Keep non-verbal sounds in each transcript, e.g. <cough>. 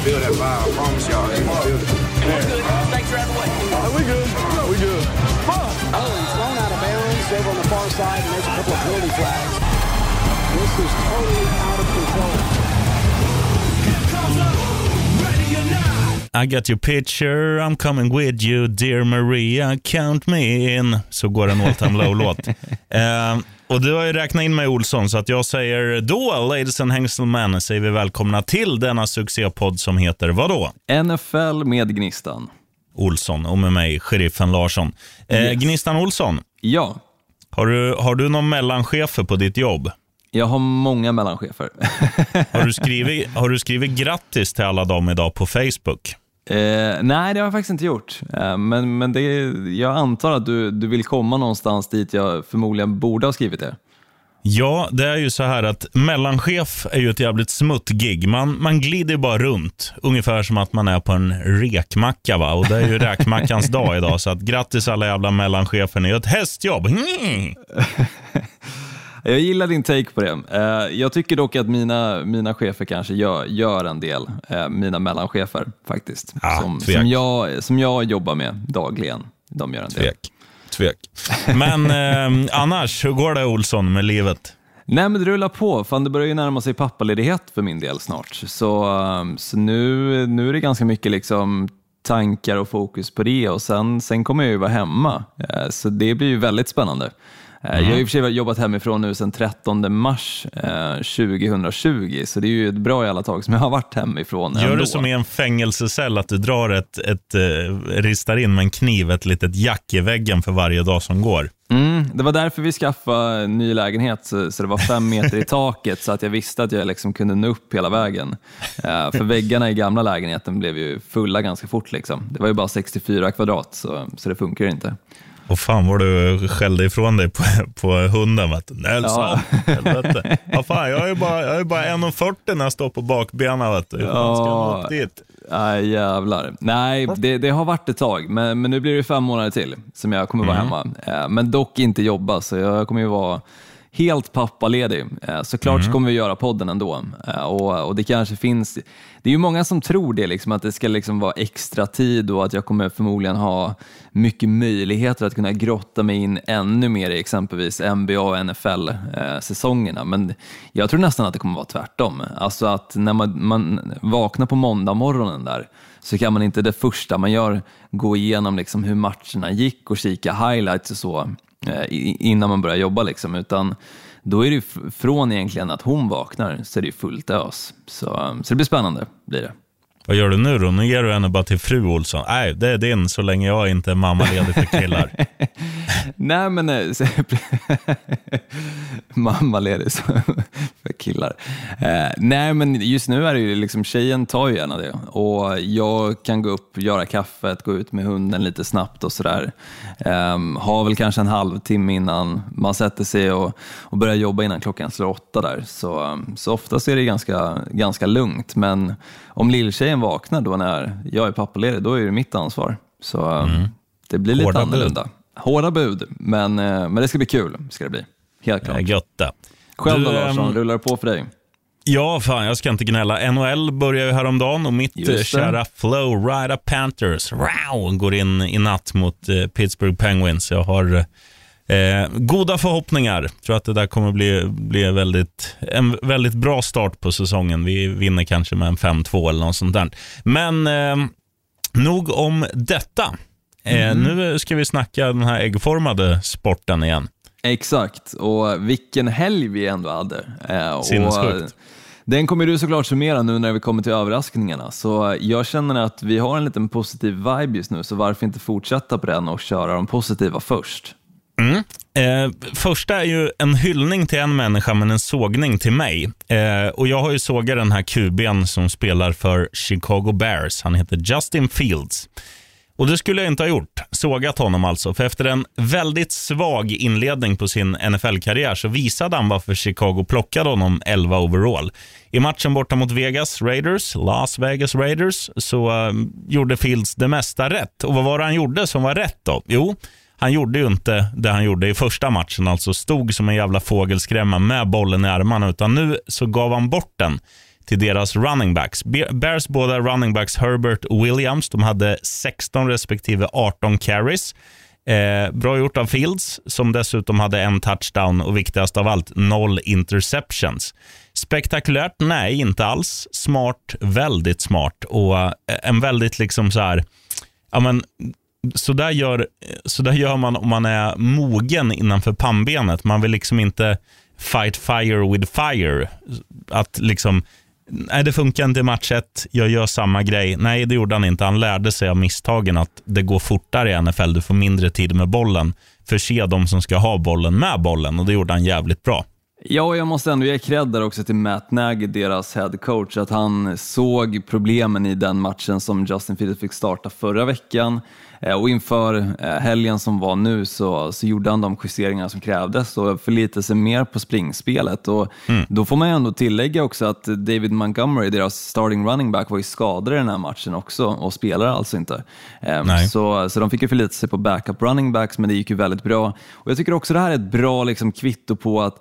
gonna feel that vibe. I promise y'all, they gonna feel it. Thanks for having way. we good. we good. Oh, he's thrown out of bounds over on the far side, and there's a couple of penalty flags. This is totally out of control. I got your picture, I'm coming with you, dear Maria, count me in. Så går en all time low-låt. Och du har ju räknat in mig Olsson, så att jag säger då, ladies and gentlemen, säger vi välkomna till denna succépodd som heter vadå? NFL med Gnistan. Olsson och med mig, sheriffen Larsson. Eh, Yes. Gnistan Olsson, Ja, har du, har du någon mellanchefer på ditt jobb? jag har många mellanchefer. Har du <laughs> skrivit, har du skrivit grattis till alla dem idag på Facebook? Eh, nej, det har jag faktiskt inte gjort. Eh, men men det, jag antar att du, du vill komma någonstans dit jag förmodligen borde ha skrivit det. Ja, det är ju så här att mellanchef är ju ett jävligt smutt gig. Man, man glider bara runt, ungefär som att man är på en rekmacka. Va? Och det är ju räkmackans dag idag, så att grattis alla jävla mellanchefer. Ni gör ett hästjobb. Mm. <laughs> <laughs> Jag gillar din take på det. Eh, jag tycker dock att mina, mina chefer kanske gör, gör en del, eh, mina mellanchefer faktiskt, Ja, som, tvek. som, jag, som jag jobbar med dagligen. De gör en del. Tvek. Tvek. Men eh, annars, hur går det Olsson med livet? Nej men det rullar på, fan det börjar ju närma sig pappaledighet för min del snart. Så, um, så nu, nu är det ganska mycket liksom tankar och fokus på det och sen, sen kommer jag ju vara hemma. Eh, Så det blir ju väldigt spännande. Eh, Jag har i och för sig jobbat hemifrån nu sedan 13 mars eh, 2020 så det är ju ett bra jävla tag som jag har varit hemifrån Gör ändå. du som i en fängelsecell, att du drar ett, ett eh, ristar in med en kniv ett litet jack i väggen för varje dag som går? Mm, det var därför vi skaffade ny lägenhet, så, så det var fem meter i taket så att jag visste att jag liksom kunde nå upp hela vägen. Eh, för väggarna i gamla lägenheten blev ju fulla ganska fort. Liksom. Det var ju bara 64 kvadrat, så, så det funkar inte. Och fan vad du skällde ifrån dig på, <laughs> på hunden. Vet du. Nelson, Ja. <laughs> helvete. Ja, fan, jag är bara, jag är bara 1,40 när jag står på bakbenen. Vet du. Hur fan ska jag nå Ja. upp dit? Nej, jävlar. Nej, det, det har varit ett tag, men, men nu blir det fem månader till som jag kommer vara Mm. hemma. Eh, Men dock inte jobba, så jag kommer ju vara helt pappaledig. Eh, Såklart Mm. kommer vi göra podden ändå. Eh, Och, och det kanske finns, det är ju många som tror det, liksom, att det ska liksom vara extra tid och att jag kommer förmodligen ha mycket möjligheter att kunna grotta mig in ännu mer i exempelvis NBA och NFL-säsongerna. Men jag tror nästan att det kommer vara tvärtom. Alltså att när man, man vaknar på måndag morgonen där så kan man inte det första man gör gå igenom liksom hur matcherna gick och kika highlights och så eh, Eh, innan man börjar jobba. Liksom. Utan då är det ju från egentligen att hon vaknar så är det fullt ös. Så, så det blir spännande. Blir det. Vad gör du nu då? Nu ger du henne bara till fru Olsson. Nej, det är din så länge jag inte är mammaledig för killar. <laughs> Nej men eh, <laughs> mammaledig <laughs> för killar. Eh, nej men just nu är det ju liksom tjejen tar ju gärna det och jag kan gå upp, göra kaffet, gå ut med hunden lite snabbt och sådär. Eh, har väl kanske en halvtimme innan man sätter sig och, och börjar jobba innan klockan slår åtta där. Så, ehm, så oftast är det ganska, ganska lugnt men om lilltjejen vaknar då när jag är pappaledig då är det mitt ansvar. Så eh, det blir lite Hårda bud. annorlunda. Hårda bud, men, eh, men det ska bli kul. Ska det bli. Helt klart. gött det. Själv då Larsson, ehm, rullar det på för dig? Ja, fan, jag ska inte gnälla. NHL börjar ju häromdagen och mitt eh, kära Florida Panthers wow, går in i natt mot eh, Pittsburgh Penguins. Jag har eh, goda förhoppningar. tror att det där kommer bli, bli väldigt, en väldigt bra start på säsongen. Vi vinner kanske med en 5-2 eller något sånt där. Men eh, nog om detta. Eh, Nu ska vi snacka den här äggformade sporten igen. Exakt, och vilken helg vi ändå hade. Eh, Sinnessjukt. den kommer du såklart summera nu när vi kommer till överraskningarna. Så jag känner att vi har en liten positiv vibe just nu, så varför inte fortsätta på den och köra de positiva först? Mm. Eh, första är ju en hyllning till en människa, men en sågning till mig. Eh, och Jag har ju sågat den här QB'n som spelar för Chicago Bears. Han heter Justin Fields. Och Det skulle jag inte ha gjort. Sågat honom alltså. För efter en väldigt svag inledning på sin NFL-karriär så visade han varför Chicago plockade honom 11 overall. I matchen borta mot Vegas Raiders, Las Vegas Raiders, så eh, gjorde Fields det mesta rätt. Och vad var det han gjorde som var rätt då? Jo, han gjorde ju inte det han gjorde i första matchen, alltså stod som en jävla fågelskrämma med bollen i armarna, utan nu så gav han bort den till deras running backs. Bears båda running backs Herbert och Williams, de hade 16 respektive 18 carries. Eh, bra gjort av Fields, som dessutom hade en touchdown och viktigast av allt, noll interceptions. Spektakulärt? Nej, inte alls. Smart, väldigt smart och eh, en väldigt liksom så här, ja men så där, gör, så där gör man om man är mogen innanför pannbenet. Man vill liksom inte fight fire with fire. Att liksom, nej det funkar inte i match ett, jag gör samma grej. Nej, det gjorde han inte. Han lärde sig av misstagen att det går fortare i NFL. Du får mindre tid med bollen. Förse de som ska ha bollen med bollen och det gjorde han jävligt bra. Ja, jag måste ändå ge cred där också till Matt Nagy, deras head coach, att han såg problemen i den matchen som Justin Fields fick starta förra veckan. Eh, och inför eh, helgen som var nu så, så gjorde han de justeringar som krävdes och förlitade sig mer på springspelet. Och mm. Då får man ju ändå tillägga också att David Montgomery, deras starting running back, var ju skadad i den här matchen också och spelar alltså inte. Um, så, så de fick ju förlita sig på backup running backs, men det gick ju väldigt bra. Och Jag tycker också det här är ett bra liksom, kvitto på att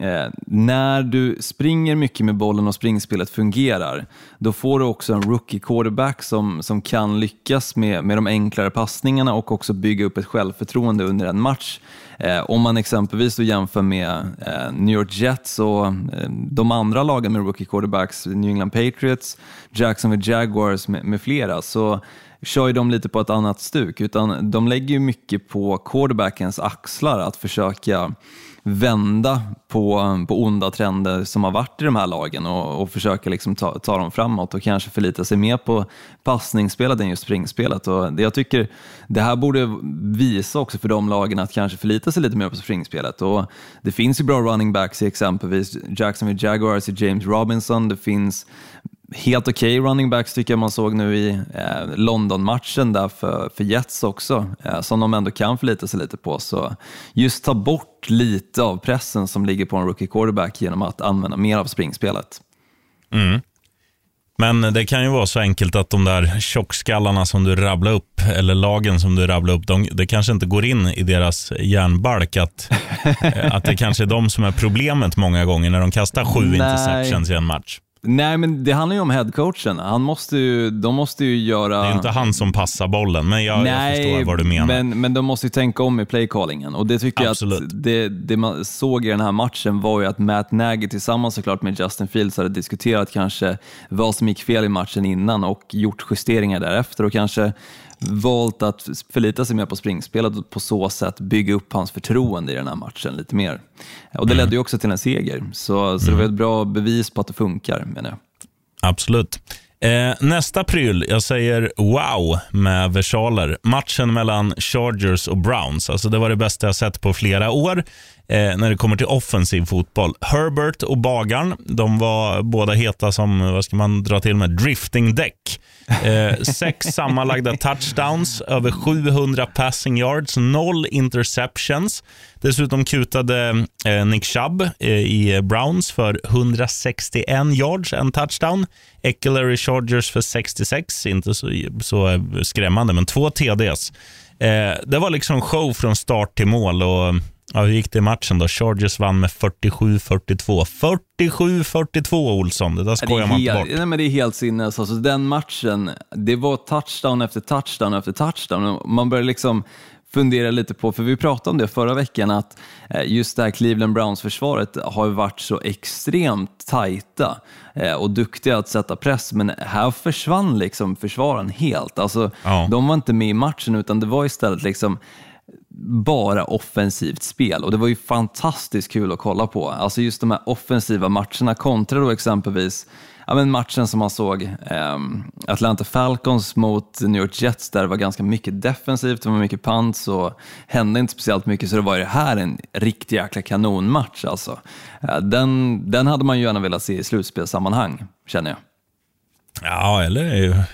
Eh, när du springer mycket med bollen och springspelet fungerar, då får du också en rookie quarterback som, som kan lyckas med, med de enklare passningarna och också bygga upp ett självförtroende under en match. Eh, om man exempelvis då jämför med eh, New York Jets och eh, de andra lagen med rookie quarterbacks, New England Patriots, Jacksonville Jaguars med, med flera, så kör ju de lite på ett annat stuk, utan de lägger ju mycket på quarterbackens axlar att försöka vända på, på onda trender som har varit i de här lagen och, och försöka liksom ta, ta dem framåt och kanske förlita sig mer på passningsspelet än just springspelet. Och det, jag tycker det här borde visa också för de lagen att kanske förlita sig lite mer på springspelet. Och det finns ju bra running backs i exempelvis Jacksonville Jaguars i James Robinson, det finns helt okej okay running backs tycker jag man såg nu i eh, London-matchen där för, för Jets också, eh, som de ändå kan förlita sig lite på. Så just ta bort lite av pressen som ligger på en rookie quarterback genom att använda mer av springspelet. Mm. Men det kan ju vara så enkelt att de där tjockskallarna som du rabblar upp, eller lagen som du rabblar upp, de, det kanske inte går in i deras hjärnbalk att, <laughs> att det kanske är de som är problemet många gånger när de kastar sju Nej. interceptions i en match. Nej, men det handlar ju om headcoachen. Han måste ju, de måste ju göra... Det är inte han som passar bollen, men jag, Nej, jag förstår vad du menar. Men, men de måste ju tänka om i playcallingen. Och det tycker Absolut. jag att det, det man såg i den här matchen var ju att Matt Nagy tillsammans såklart med Justin Fields hade diskuterat kanske vad som gick fel i matchen innan och gjort justeringar därefter och kanske valt att förlita sig mer på springspelet och på så sätt bygga upp hans förtroende i den här matchen lite mer. Och Det mm. ledde ju också till en seger, så, så det var mm. ett bra bevis på att det funkar menar jag. Absolut. Eh, nästa pryl, jag säger wow med versaler. Matchen mellan Chargers och Browns. Alltså det var det bästa jag sett på flera år eh, när det kommer till offensiv fotboll. Herbert och Bagarn, de var båda heta som, vad ska man dra till med, drifting däck. Eh, sex <laughs> sammanlagda touchdowns, över 700 passing yards, noll interceptions. Dessutom kutade eh, Nick Chubb eh, i Browns för 161 yards, en touchdown. Eckler i Chargers för 66, inte så, så skrämmande, men två TDs. Eh, det var liksom show från start till mål. och Ja, hur gick det i matchen då? Chargers vann med 47-42. 47-42 Olsson, det där skojar man inte bort. Nej, men det är helt sinnes. Alltså, den matchen, det var touchdown efter touchdown efter touchdown. Man börjar liksom fundera lite på, för vi pratade om det förra veckan, att eh, just det här Cleveland Browns-försvaret har varit så extremt tajta eh, och duktiga att sätta press, men här försvann liksom försvaren helt. Alltså, ja. De var inte med i matchen, utan det var istället liksom bara offensivt spel och det var ju fantastiskt kul att kolla på. Alltså just de här offensiva matcherna kontra då exempelvis ja, men matchen som man såg eh, Atlanta Falcons mot New York Jets där det var ganska mycket defensivt, det var mycket pants och hände inte speciellt mycket så det var ju här en riktig jäkla kanonmatch alltså. Eh, den, den hade man ju gärna velat se i slutspelssammanhang känner jag. Ja, eller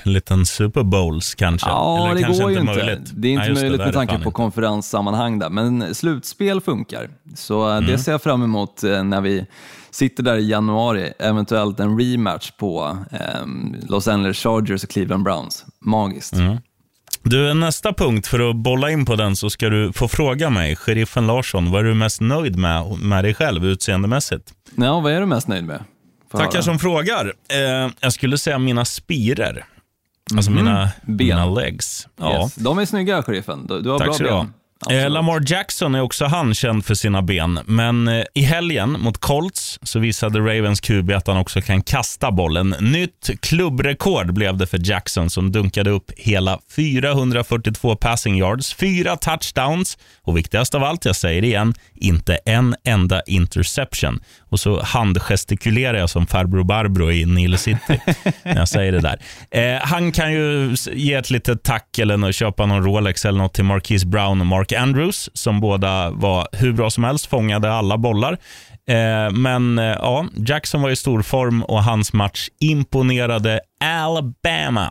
en liten Super Bowls kanske. Ja, eller det kanske går ju inte. Möjligt. Det är inte Nej, möjligt med tanke på konferenssammanhang där, men slutspel funkar. Så mm. det ser jag fram emot eh, när vi sitter där i januari, eventuellt en rematch på eh, Los Angeles Chargers och Cleveland Browns. Magiskt. Mm. Du, nästa punkt, för att bolla in på den så ska du få fråga mig, sheriffen Larsson, vad är du mest nöjd med, med dig själv utseendemässigt? Ja, vad är du mest nöjd med? Tackar höra. som frågar. Eh, jag skulle säga mina spirer. Alltså mina, Mhm. Ben. mina legs. Ja. Yes. De är snygga, sheriffen. Du, du har Tack bra ben. Eh. Lamar Jackson är också han känd för sina ben, men eh, i helgen mot Colts så visade Ravens QB att han också kan kasta bollen. Nytt klubbrekord blev det för Jackson som dunkade upp hela 442 passing yards, fyra touchdowns och viktigast av allt, jag säger det igen, inte en enda interception. Och så handgestikulerar jag som farbror Barbro i Nile City <laughs> när jag säger det där. Eh, han kan ju ge ett litet tack eller köpa någon Rolex eller något till Marquise Brown och Mark Andrews som båda var hur bra som helst, fångade alla bollar. Eh, men eh, ja, Jackson var i stor form och hans match imponerade Alabama.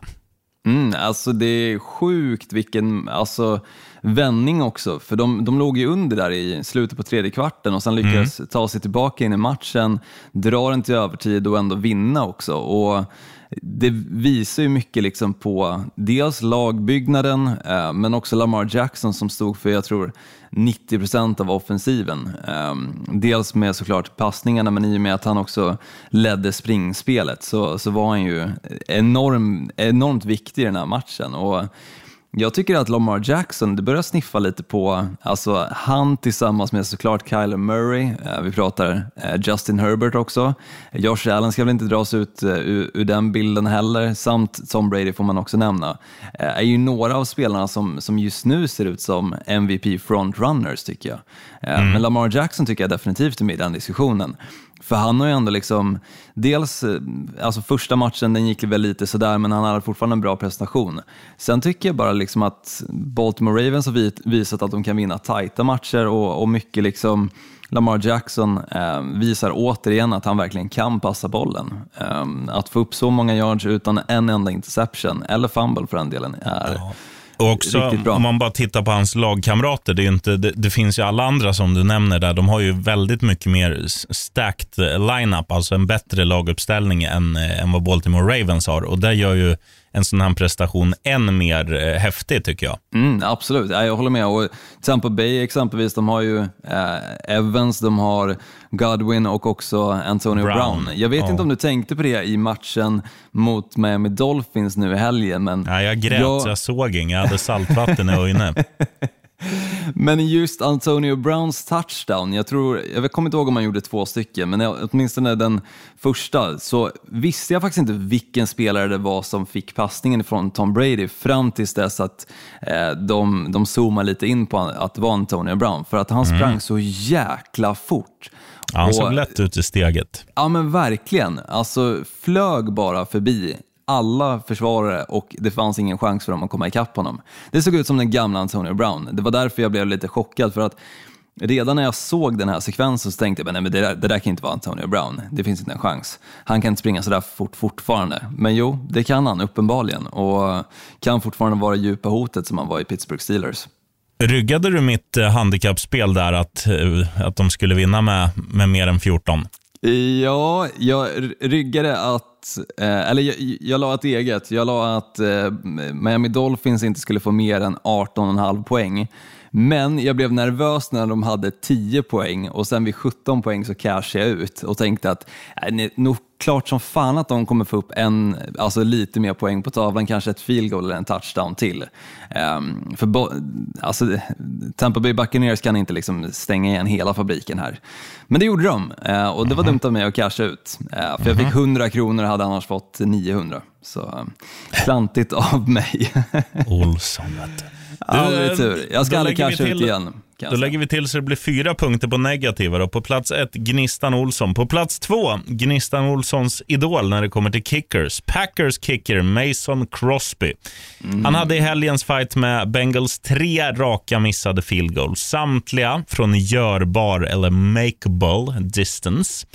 Mm, alltså det är sjukt vilken alltså, vändning också, för de, de låg ju under där i slutet på tredje kvarten och sen lyckades ta sig tillbaka in i matchen, dra den till övertid och ändå vinna också. Och det visar ju mycket liksom på dels lagbyggnaden, eh, men också Lamar Jackson som stod för, jag tror, 90 procent av offensiven. Eh, dels med såklart passningarna, men i och med att han också ledde springspelet så, så var han ju enorm, enormt viktig i den här matchen. Och jag tycker att Lamar Jackson, det börjar sniffa lite på, alltså han tillsammans med såklart Kyler Murray, eh, vi pratar eh, Justin Herbert också, Josh Allen ska väl inte dras ut eh, ur, ur den bilden heller, samt Tom Brady får man också nämna, är ju några av spelarna som, som just nu ser ut som MVP frontrunners tycker jag. Eh, Men Lamar Jackson tycker jag definitivt är med i den diskussionen. För han har ju ändå liksom, dels, eh, alltså första matchen den gick väl lite sådär men han hade fortfarande en bra prestation. Sen tycker jag bara liksom att Baltimore Ravens har visat att de kan vinna tajta matcher och, och mycket liksom Lamar Jackson eh, visar återigen att han verkligen kan passa bollen. Eh, att få upp så många yards utan en enda interception, eller fumble för den delen, är och också om man bara tittar på hans lagkamrater, det, är inte, det, det finns ju alla andra som du nämner där, de har ju väldigt mycket mer stacked lineup, alltså en bättre laguppställning än, eh, än vad Baltimore Ravens har. Och det gör ju en sån här prestation än mer eh, häftig tycker jag. Mm, absolut, ja, jag håller med. Och Tampa Bay exempelvis, de har ju eh, Evans, de har Godwin och också Antonio Brown. Brown, Jag vet ja. inte om du tänkte på det i matchen mot Miami Dolphins nu i helgen, men, Ja, jag grät, jag- jag såg inget. Jag hade saltvatten i ögonen. <laughs> men just Antonio Browns touchdown, jag, tror, jag kommer inte ihåg om han gjorde två stycken, men jag- åtminstone den första, så visste jag faktiskt inte vilken spelare det var som fick passningen från Tom Brady fram tills dess att eh, de, de zoomade lite in på att det var Antonio Brown, för att han sprang så jäkla fort. Ja, han såg lätt ut i steget. Ja men verkligen, alltså flög bara förbi alla försvarare och det fanns ingen chans för dem att komma ikapp honom. Det såg ut som den gamla Antonio Brown. Det var därför jag blev lite chockad för att redan när jag såg den här sekvensen så tänkte jag nej men det där, det där kan inte vara Antonio Brown. Det finns inte en chans. Han kan inte springa sådär fort fortfarande. Men jo, det kan han uppenbarligen och kan fortfarande vara djupa hotet som han var i Pittsburgh Steelers. Ryggade du mitt eh, handikappspel där att, eh, att de skulle vinna med, med mer än 14? Ja, jag ryggade att, eh, eller jag, jag la ett eget, jag la att eh, Miami Dolphins inte skulle få mer än 18,5 poäng. Men jag blev nervös när de hade 10 poäng och sen vid 17 poäng så cashade jag ut och tänkte att eh, nog klart som fan att de kommer få upp en, alltså lite mer poäng på tavlan, kanske ett field goal eller en touchdown till. Ehm, för bo- alltså, Tampa Bay Buccaneers kan inte liksom stänga igen hela fabriken här. Men det gjorde de eh, och det var dumt av mig att casha ut. Eh, för jag fick 100 kronor och hade annars fått 900. Så eh, klantigt av mig. Olsson, vet. Aldrig tur. Jag ska aldrig casha ut igen. Då lägger vi till så det blir fyra punkter på negativa. Då. På plats ett, Gnistan Olsson. På plats två, Gnistan Olssons idol när det kommer till kickers. Packers kicker Mason Crosby. Han hade i helgens fight med Bengals tre raka missade field goals. Samtliga från görbar eller makeable distance.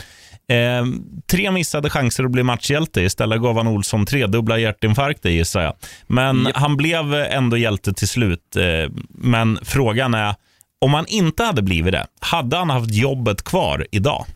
Eh, tre missade chanser att bli matchhjälte. Istället gav han Olsson tre dubbla hjärtinfarkter gissar jag. Men han blev ändå hjälte till slut. Eh, men frågan är, om han inte hade blivit det, hade han haft jobbet kvar idag?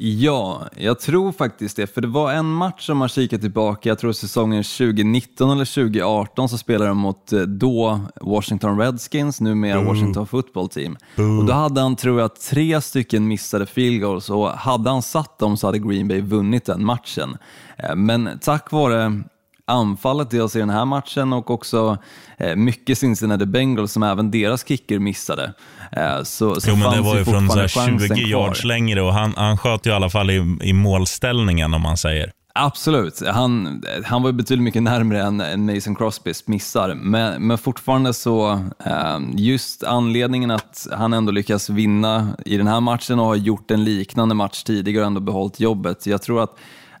Ja, jag tror faktiskt det. För det var en match som man kikade tillbaka, jag tror säsongen 2019 eller 2018 så spelade de mot eh, då Washington Redskins, numera Washington Football Team. Och då hade han, tror jag, tre stycken missade field goals och hade han satt dem så hade Green Bay vunnit den matchen. Eh, Men tack vare anfallet dels i den här matchen och också eh, mycket Cincinnati Bengals som även deras kicker missade. Eh, så, så Jo, men det var ju från så här fortfarande 20 chansen kvar. yards längre och han, han sköt ju i alla fall i, i målställningen om man säger. Absolut, han, han var ju betydligt mycket närmare än, än Mason Crosbys missar, men, men fortfarande så, eh, just anledningen att han ändå lyckas vinna i den här matchen och har gjort en liknande match tidigare och ändå behållit jobbet. Jag tror att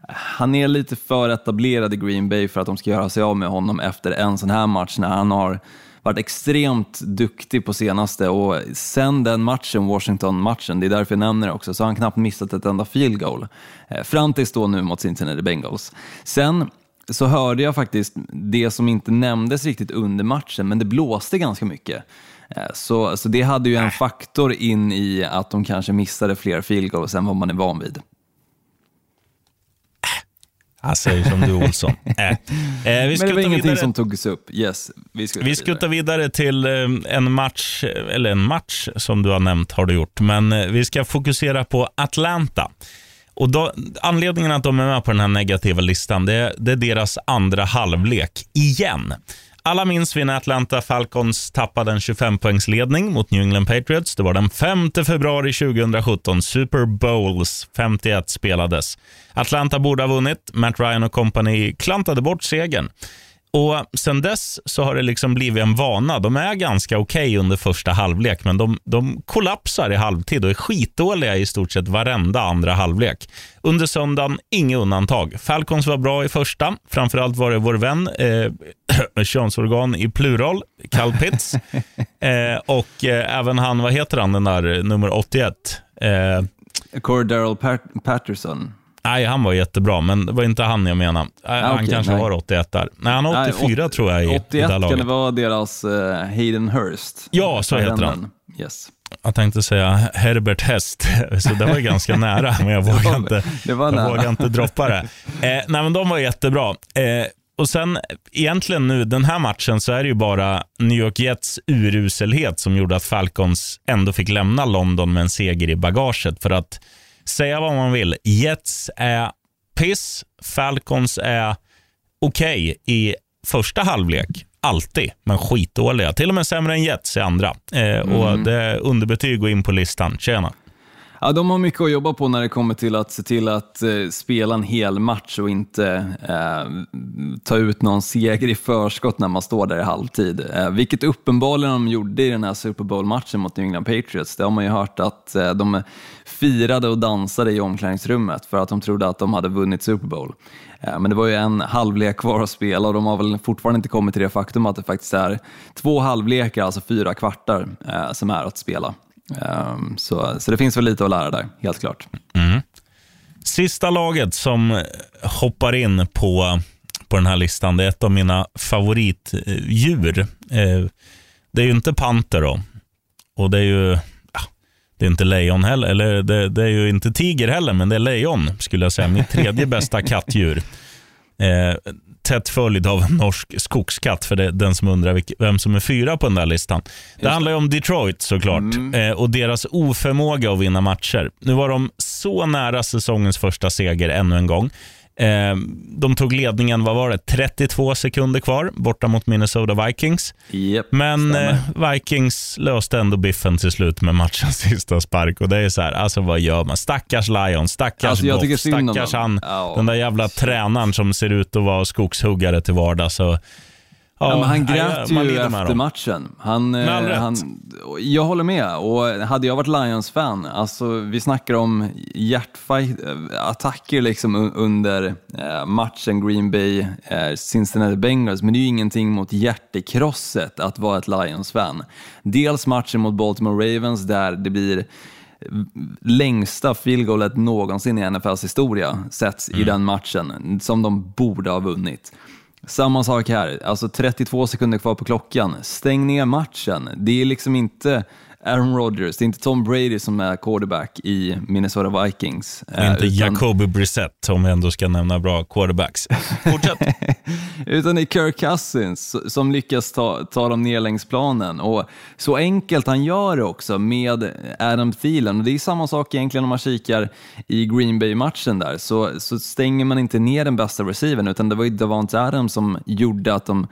han är lite för etablerad i Green Bay för att de ska göra sig av med honom efter en sån här match när han har varit extremt duktig på senaste och sen den matchen, Washington-matchen, det är därför jag nämner det också, så har han knappt missat ett enda field goal. Eh, Fram tills då nu mot Cincinnati Bengals. Sen så hörde jag faktiskt det som inte nämndes riktigt under matchen, men det blåste ganska mycket. Eh, Så, så det hade ju en faktor in i att de kanske missade fler field goals än vad man är van vid. Jag säger som du Olsson. <laughs> äh. eh, vi Men det var ingenting vidare, som togs upp. Yes, vi skuttar vi vidare. skuttar vidare till eh, en match, eller en match som du har nämnt har du gjort, men eh, vi ska fokusera på Atlanta. Och då, anledningen att de är med på den här negativa listan, det är, det är deras andra halvlek, igen. Alla minns vi när Atlanta Falcons tappade en 25-poängsledning mot New England Patriots. Det var den 5 februari 2017. Super Bowls 51 spelades. Atlanta borde ha vunnit. Matt Ryan och company klantade bort segern. Och Sen dess så har det liksom blivit en vana. De är ganska okej under första halvlek, men de, de kollapsar i halvtid och är skitdåliga i stort sett varenda andra halvlek. Under söndagen, inget undantag. Falcons var bra i första. Framförallt var det vår vän, eh, <clears throat> könsorgan i plural, Cal Pitts. <laughs> eh, och eh, även han, vad heter han, den där nummer 81? Eh, Cordero Pat- Patterson. Nej, han var jättebra, men det var inte han jag menade. Nej, han okej, kanske nej. har 81 där. Nej, han har Nej, 84 åt- tror jag i, i 81 det kan laget. det vara deras eh, Hayden Hurst. Ja, så heter han. Yes. Jag tänkte säga Herbert Hest, <laughs> så det var ju ganska <laughs> nära, men jag vågar inte, det var jag nära. vågar inte droppa det. <laughs> Eh, nej, men de var jättebra. Eh, och sen egentligen nu, den här matchen, så är det ju bara New York Jets uruselhet som gjorde att Falcons ändå fick lämna London med en seger i bagaget. För att säga vad man vill, Jets är piss, Falcons är okej i första halvlek. Alltid, men skitdåliga. Till och med sämre än Jets i andra. Eh, Och det är underbetyg gå in på listan. Tjena. Ja, de har mycket att jobba på när det kommer till att se till att eh, spela en hel match och inte eh, ta ut någon seger i förskott när man står där i halvtid. Eh, vilket uppenbarligen de gjorde i den här Super Bowl-matchen mot New England Patriots. Det har man ju hört att eh, de firade och dansade i omklädningsrummet för att de trodde att de hade vunnit Super Bowl. Eh, men det var ju en halvlek kvar att spela och de har väl fortfarande inte kommit till det faktum att det faktiskt är två halvlekar, alltså fyra kvartar, eh, som är att spela. Ehm, så, så det finns väl lite att lära där, helt klart. Mm. Sista laget som hoppar in på, på den här listan, det är ett av mina favoritdjur. Ehm, det är ju inte panter då. Och det är ju det är inte lejon heller, eller det, det är ju inte tiger heller, men det är lejon skulle jag säga. Mitt tredje bästa kattdjur. Eh, tätt följd av en norsk skogskatt, för det den som undrar vilk, vem som är fyra på den där listan. Det handlar ju om Detroit såklart eh, och deras oförmåga att vinna matcher. Nu var de så nära säsongens första seger ännu en gång. Eh, de tog ledningen, vad var det, 32 sekunder kvar borta mot Minnesota Vikings. Yep, Men stämmer. eh, Vikings löste ändå biffen till slut med matchens <laughs> sista spark. Och det är så här, alltså vad gör man? Stackars Lions, stackars Alltså, jag stackars han, Ja. den där jävla tränaren som ser ut att vara skogshuggare till vardags. Så, Ja, men han grät ju efter matchen. Han, Med eh, han, jag håller med. Och hade jag varit Lions-fan, alltså, vi snackar om hjärtattacker liksom un- under eh, matchen Green Bay, eh, Cincinnati Bengals, men det är ju ingenting mot hjärtekrosset att vara ett Lions-fan. Dels matchen mot Baltimore Ravens där det blir längsta field goalet någonsin i NFLs historia sätts i den matchen, som de borde ha vunnit. Samma sak här, alltså 32 sekunder kvar på klockan. Stäng ner matchen. Det är liksom inte Aaron Rodgers, det är inte Tom Brady som är quarterback i Minnesota Vikings. Och inte eh, utan- Jacoby Brissett, om vi ändå ska nämna bra quarterbacks. Fortsätt. <laughs> Utan det är Kirk Cousins som lyckas ta, ta dem ner längs planen. Och så enkelt han gör det också med Adam Thielen. Och det är samma sak egentligen om man kikar i Green Bay-matchen där. Så, så stänger man inte ner den bästa receivern, utan det var ju Davante Adams som gjorde att de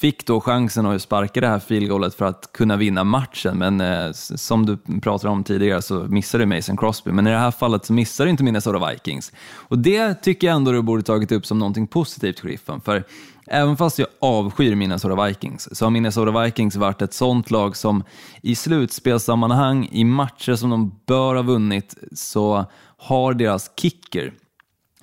fick då chansen att sparka det här fieldgoalet för att kunna vinna matchen. Men eh, som du pratade om tidigare så missade Mason Crosby. Men i det här fallet så missade inte Minnesota Vikings. Och det tycker jag ändå du borde tagit upp som någonting positivt, Griffen. För även fast jag avskyr Minnesota Vikings så har Minnesota Vikings varit ett sånt lag som i slutspelssammanhang, i matcher som de bör ha vunnit, så har deras kicker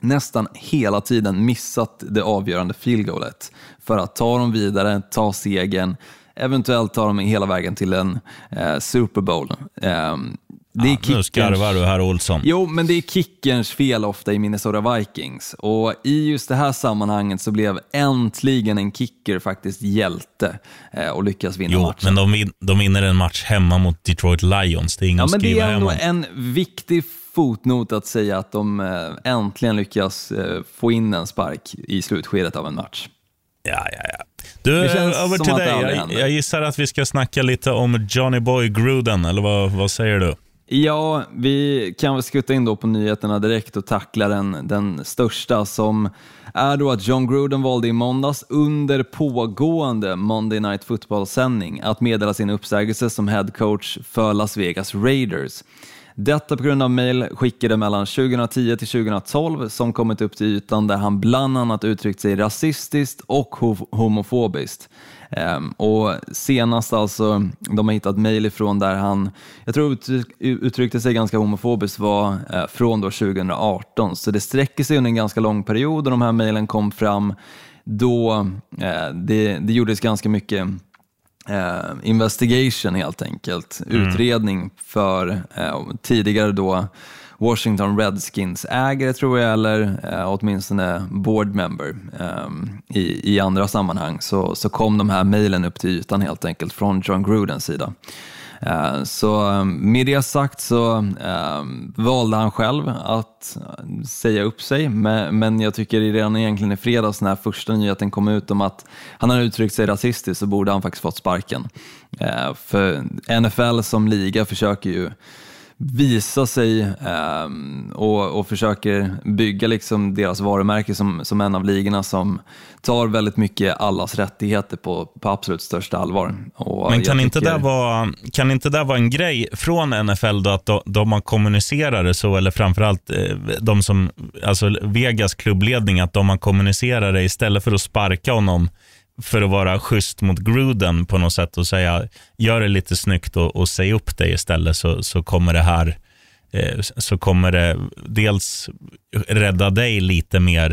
nästan hela tiden missat det avgörande field goalet för att ta dem vidare, ta segern, eventuellt ta dem hela vägen till en eh, Super Bowl. Eh, det är Nu kickerns- skarvar du här Olsson. Jo, men det är kickerns fel ofta i Minnesota Vikings. Och i just det här sammanhanget så blev äntligen en kicker faktiskt hjälte eh, och lyckas vinna Jo, matchen. men de, vin- de vinner en match hemma mot Detroit Lions. Det är inget Ja, att men det skriva är hem ändå en viktig fotnot att säga att de eh, äntligen lyckas eh, få in en spark i slutskedet av en match. Ja, ja, ja. Du, känns över till dig. Jag, jag gissar att vi ska snacka lite om Johnny Boy Gruden, eller vad, vad säger du? Ja, vi kan väl skutta in då på nyheterna direkt och tackla den, den största som är då att John Gruden valde i måndags under pågående Monday Night Football-sändning att meddela sin uppsägelse som head coach för Las Vegas Raiders. Detta på grund av mejl skickade mellan 2010 till 2012 som kommit upp till ytan där han bland annat uttryckt sig rasistiskt och homofobiskt. Ehm, och senast alltså, de har hittat mejl ifrån där han, jag tror uttryckte sig ganska homofobiskt var eh, från då 2018. Så det sträcker sig under en ganska lång period och de här mejlen kom fram då eh, det, det gjordes ganska mycket eh, investigation helt enkelt, utredning för eh, tidigare då Washington Redskins ägare tror jag, eller eh, åtminstone board member eh, i, i andra sammanhang, så, så kom de här mejlen upp till ytan helt enkelt från John Grudens sida. Eh, så eh, med det sagt så eh, valde han själv att säga upp sig, men, jag tycker redan egentligen i fredags när första nyheten kom ut om att han har uttryckt sig rasistiskt så borde han faktiskt fått sparken. För NFL som liga försöker ju visa sig eh, och, och försöker bygga liksom deras varumärke som, som en av ligorna som tar väldigt mycket allas rättigheter på, på absolut största allvar. Och Men kan inte, tycker- det vara, kan inte det vara en grej från NFL då, att de, de har kommunicerat det så, eller framförallt eh, de som, alltså Vegas klubbledning, att de har kommunicerat det istället för att sparka honom för att vara schysst mot Gruden på något sätt och säga, gör det lite snyggt och, och säg upp dig istället så, så kommer det här, eh, så kommer det dels rädda dig lite mer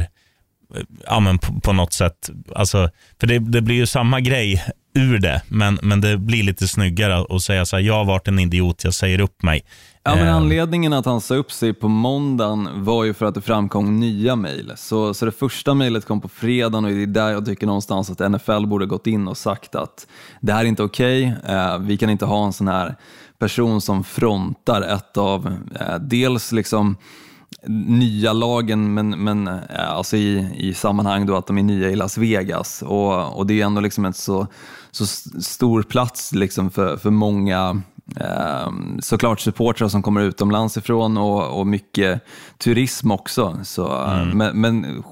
eh, ja, men på, på något sätt. Alltså, för det, det blir ju samma grej ur det, men, men det blir lite snyggare att säga så här, jag har varit en idiot, jag säger upp mig. Ja, men Eh, anledningen att han sa upp sig på måndagen var ju för att det framkom nya mejl. Så, så det första mejlet kom på fredagen och det är där jag tycker någonstans att NFL borde gått in och sagt att det här är inte okej, eh, vi kan inte ha en sån här person som frontar ett av, eh, dels liksom nya lagen, men, men eh, alltså i, i sammanhang då att de är nya i Las Vegas. Och, och det är ändå liksom en så, så stor plats liksom för, för många såklart supportrar som kommer utomlands ifrån och, och mycket turism också. Så, eh, Men, men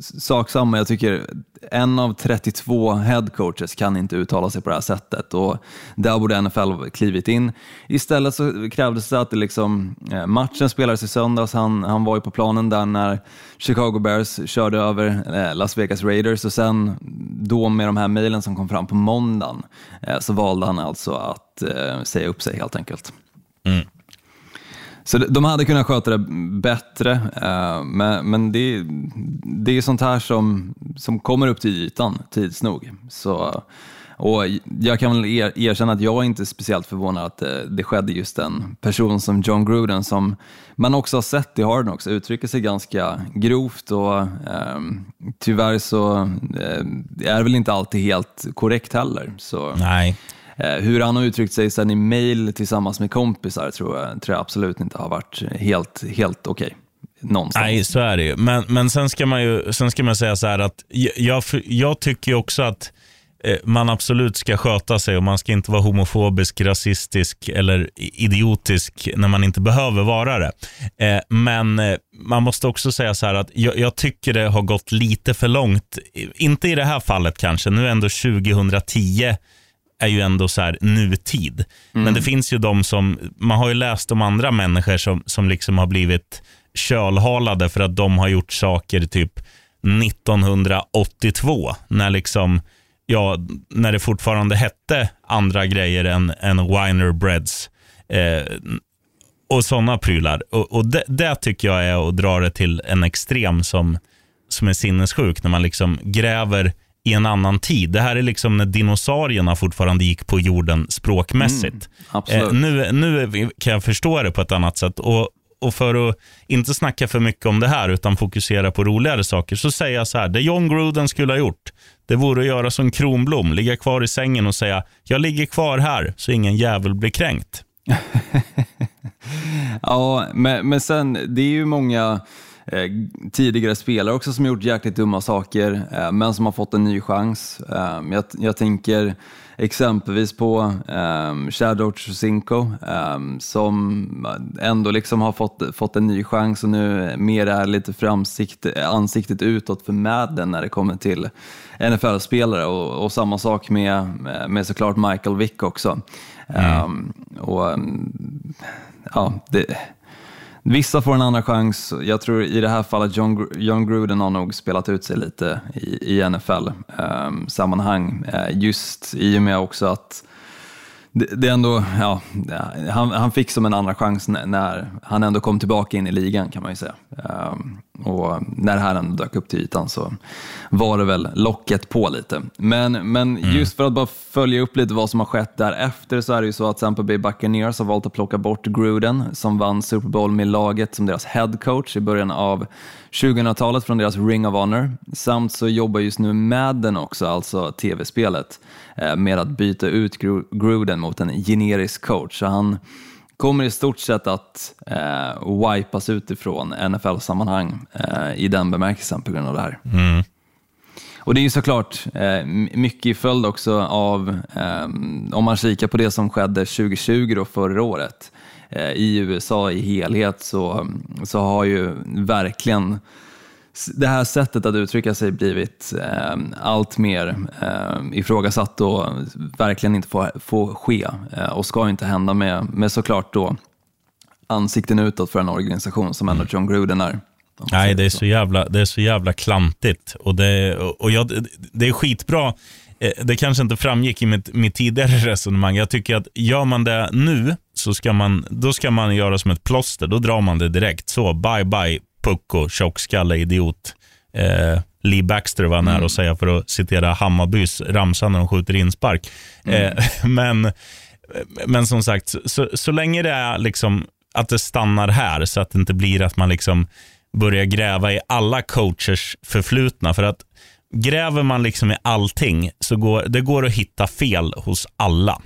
sak samma, jag tycker en av 32 headcoaches kan inte uttala sig på det här sättet och där borde NFL klivit in. Istället så krävdes det att det liksom, eh, matchen spelades i söndags, han, han var ju på planen där när Chicago Bears körde över eh, Las Vegas Raiders och sen då med de här mejlen som kom fram på måndagen eh, så valde han alltså att säga upp sig helt enkelt. Mm. Så de- hade kunnat sköta det bättre, eh, men, men det, det är sånt här som, som kommer upp till ytan tids nog. Så, och jag kan väl er, erkänna att jag är inte speciellt förvånad att det, det skedde just en person som John Gruden som man också har sett i Harden också, uttrycker sig ganska grovt och eh, tyvärr så eh, är det väl inte alltid helt korrekt heller. Så, Nej. Eh, hur han har uttryckt sig sen i mail tillsammans med kompisar tror jag, tror jag absolut inte har varit helt, helt okej. Okay. Någonstans. Nej, så är det ju. Men, men sen, ska man ju sen ska man säga så här att jag, jag tycker också att eh, man absolut ska sköta sig och man ska inte vara homofobisk, rasistisk eller idiotisk när man inte behöver vara det. Eh, men man måste också säga så här att jag, jag, tycker det har gått lite för långt. Inte i det här fallet kanske, nu är ändå 2010 är ju ändå så här nutid. Mm. Men det finns ju de som, man har ju läst om andra människor som, som liksom har blivit kölhalade för att de har gjort saker typ 1982 när liksom ja, när det fortfarande hette andra grejer än, än Winer Breads eh, och sådana prylar. Och, och det, det, tycker jag är att dra det till en extrem som, som är sinnessjuk, när man liksom gräver i en annan tid. Det här är liksom när dinosaurierna fortfarande gick på jorden språkmässigt. Mm, eh, nu, nu kan jag förstå det på ett annat sätt. Och, och för att inte snacka för mycket om det här, utan fokusera på roligare saker, så säger jag så här, det John Gruden skulle ha gjort, det vore att göra som Kronblom, ligga kvar i sängen och säga, jag ligger kvar här, så ingen jävel blir kränkt. <laughs> ja, men, men sen, det är ju många eh, tidigare spelare också som gjort jäkligt dumma saker, eh, men som har fått en ny chans. Eh, jag, jag tänker exempelvis på um, Shadow Trosinko um, som ändå liksom har fått, fått en ny chans och nu mer är lite för ansikte, ansiktet utåt för Madden när det kommer till NFL-spelare och, och, samma sak med, med såklart Michael Vick också. Mm. Um, och, ja, det, Vissa får en andra chans. Jag tror i det här fallet John, John Gruden har nog spelat ut sig lite i, i NFL-sammanhang. Ehm, eh, just i och med också att det, det ändå, ja, han, han fick som en andra chans när, när, han ändå kom tillbaka in i ligan kan man ju säga. Eh, och när det här ändå dök upp till ytan så var det väl locket på lite. Men, men mm. just för att bara följa upp lite vad som har skett därefter så är det ju så att Tampa Bay Buccaneers har valt att plocka bort Gruden som vann Super Bowl med laget som deras head coach i början av 2000-talet från deras Ring of Honor. Samt så jobbar just nu Madden också, alltså tv-spelet, eh, med att byta ut Gruden mot en generisk coach. Så han kommer i stort sett att eh, wipas utifrån NFL-sammanhang eh, i den bemärkelsen på grund av det här. Mm. Och det är ju såklart eh, mycket i följd också av, eh, om man kikar på det som skedde 2020 då förra året, eh, i USA i helhet så, så har ju verkligen det här sättet att uttrycka sig blivit eh, allt mer eh, ifrågasatt och verkligen inte får, får ske eh, och ska inte hända med, med såklart då ansikten utåt för en organisation som ändå John Gruden är. Nej, det är, så jävla, det är så jävla klantigt och det, och jag, det är skitbra. Eh, det kanske inte framgick i mitt, mitt tidigare <laughs> resonemang. Jag tycker att gör man det nu, så ska man, då ska man göra som ett plåster. Då drar man det direkt. Så, bye bye pucko, tjockskalle, idiot. Eh, Lee Baxter var nära mm. att säga för att citera Hammarbys ramsa när de skjuter inspark. Mm. Eh, <laughs> men, men som sagt, så, så länge det är liksom att det stannar här så att det inte blir att man liksom börjar gräva i alla coachers förflutna. För att gräver man liksom i allting så går det går att hitta fel hos alla.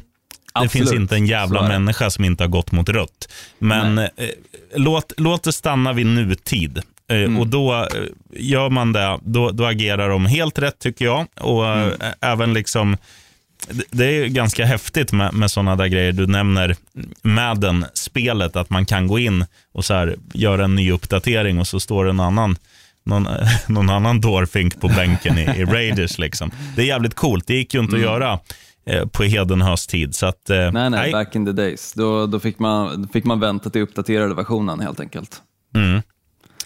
Absolut. Det finns inte en jävla människa som inte har gått mot rött. Men eh, låt, låt det stanna vid nutid. Eh, mm. Och då eh, gör man det, då, då agerar de helt rätt tycker jag. Och mm. även liksom det är ganska häftigt med, med sådana där grejer. Du nämner Madden-spelet, att man kan gå in och så här, göra en ny uppdatering och så står en annan någon, <laughs> någon annan dårfink på bänken i, i Raiders. Liksom. Det är jävligt coolt. Det gick ju inte mm. att göra Eh, på Hedenhös tid. Så att, eh, nej, nej, nej, back in the days. Då, då, fick man, då fick man vänta till uppdaterade versionen helt enkelt. Mm.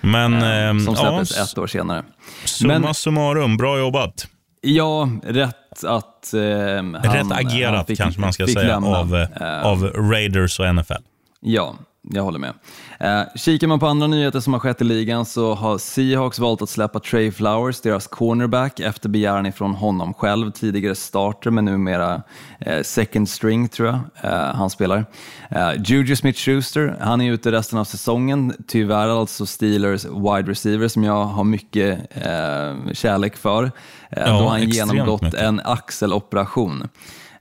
Men, eh, som släpptes ja, ett år senare. Summa Men, summarum, bra jobbat. Ja, rätt att eh, han, Rätt agerat fick, kanske man ska säga av, uh, av Raiders och NFL. Ja, jag håller med. Eh, kikar man på andra nyheter som har skett i ligan så har Seahawks valt att släppa Trey Flowers, deras cornerback, efter begäran ifrån honom själv, tidigare starter men numera eh, second string tror jag eh, han spelar. Eh, Juju Smith-Schuster, han är ute resten av säsongen, tyvärr alltså Steelers wide receiver som jag har mycket eh, kärlek för, eh, ja, då han genomgått mycket. en axeloperation.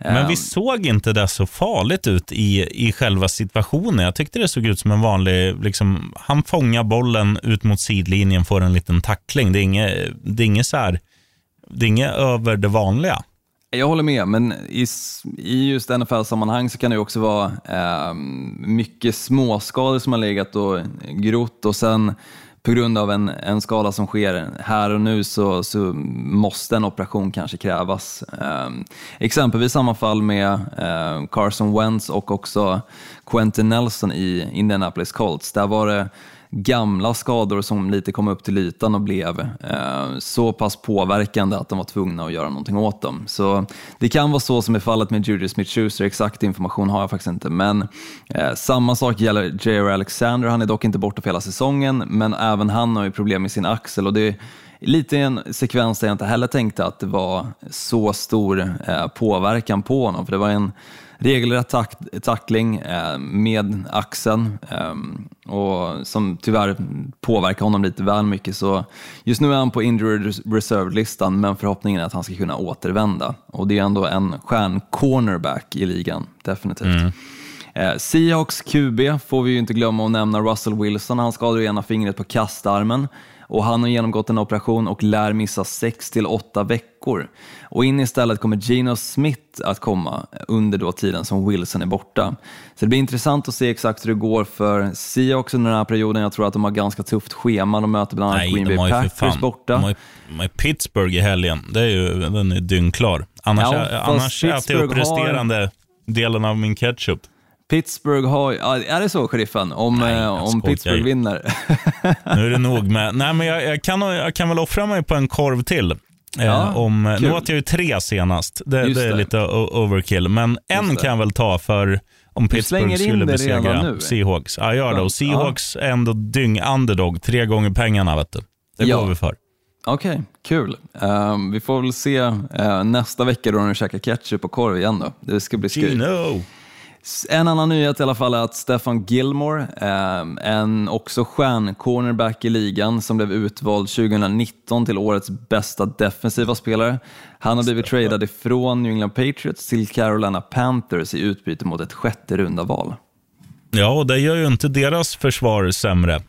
Men vi såg inte det så farligt ut i, i själva situationen. Jag tyckte det såg ut som en vanlig, liksom, han fångar bollen ut mot sidlinjen, får en liten tackling. Det är inget, det är inget, så här, det är inget över det vanliga. Jag håller med, men i, i just NFL-sammanhang så kan det också vara eh, mycket småskador som har legat och grott och sen på grund av en, en skada som sker här och nu så, så måste en operation kanske krävas. Eh, exempelvis samma fall med eh, Carson Wentz och också Quentin Nelson i Indianapolis Colts. Där var det gamla skador som lite kom upp till ytan och blev eh, så pass påverkande att de var tvungna att göra någonting åt dem. Så det kan vara så som i fallet med Judy Smith-Schuster, exakt information har jag faktiskt inte. Men eh, samma sak gäller J.R. Alexander, han är dock inte borta för hela säsongen, men även han har ju problem med sin axel och det är lite i en sekvens där jag inte heller tänkte att det var så stor eh, påverkan på honom, för det var en regelrätt tack, tackling eh, med axeln eh, och som tyvärr påverkar honom lite väl mycket. Så just nu är han på injured reserve-listan men förhoppningen är att han ska kunna återvända. Och det är ändå en stjärn-cornerback i ligan, definitivt. Eh, Seahawks QB får vi ju inte glömma att nämna Russell Wilson. Han skadade ena fingret på kastarmen och han har genomgått en operation och lär missa 6 till 8 veckor. Och in istället kommer Geno Smith att komma under då tiden som Wilson är borta. Så det blir intressant att se exakt hur det går för Seahawks under den här perioden. Jag tror att de har ganska tufft schema. De möter bland annat Nej, Green Bay Packers borta. De har ju, de har ju Pittsburgh i helgen. Det är ju, den är dyngklar. Annars, Ja, annars äter jag upp Pittsburgh har- resterande delen av min ketchup. Pittsburgh har, ja, är det så sheriffen? Om, Nej, eh, om Pittsburgh vinner? <laughs> Nu är det nog med. Nej, men jag, jag, kan, jag kan väl offra mig på en korv till. Ja, eh, om, kul. nu åt jag ju tre senast. Det, Just det är det. lite overkill. Men en det. kan jag väl ta för om Du Pittsburgh skulle besegra. Seahawks. Ja, gör det. Och. Seahawks är ändå dyng-underdog. Tre gånger pengarna, vet du. Det Ja. går vi för. Okej, kul. Ehm, vi får väl se eh, nästa vecka då när du käkar ketchup och korv igen då. Det ska bli skoj. Gino! En annan nyhet i alla fall är att Stefan Gilmore, eh, en också stjärn-cornerback i ligan som blev utvald 2019 till årets bästa defensiva spelare. Han har blivit tradad ifrån New England Patriots till Carolina Panthers i utbyte mot ett sjätte runda val. Ja, och det gör ju inte deras försvar sämre.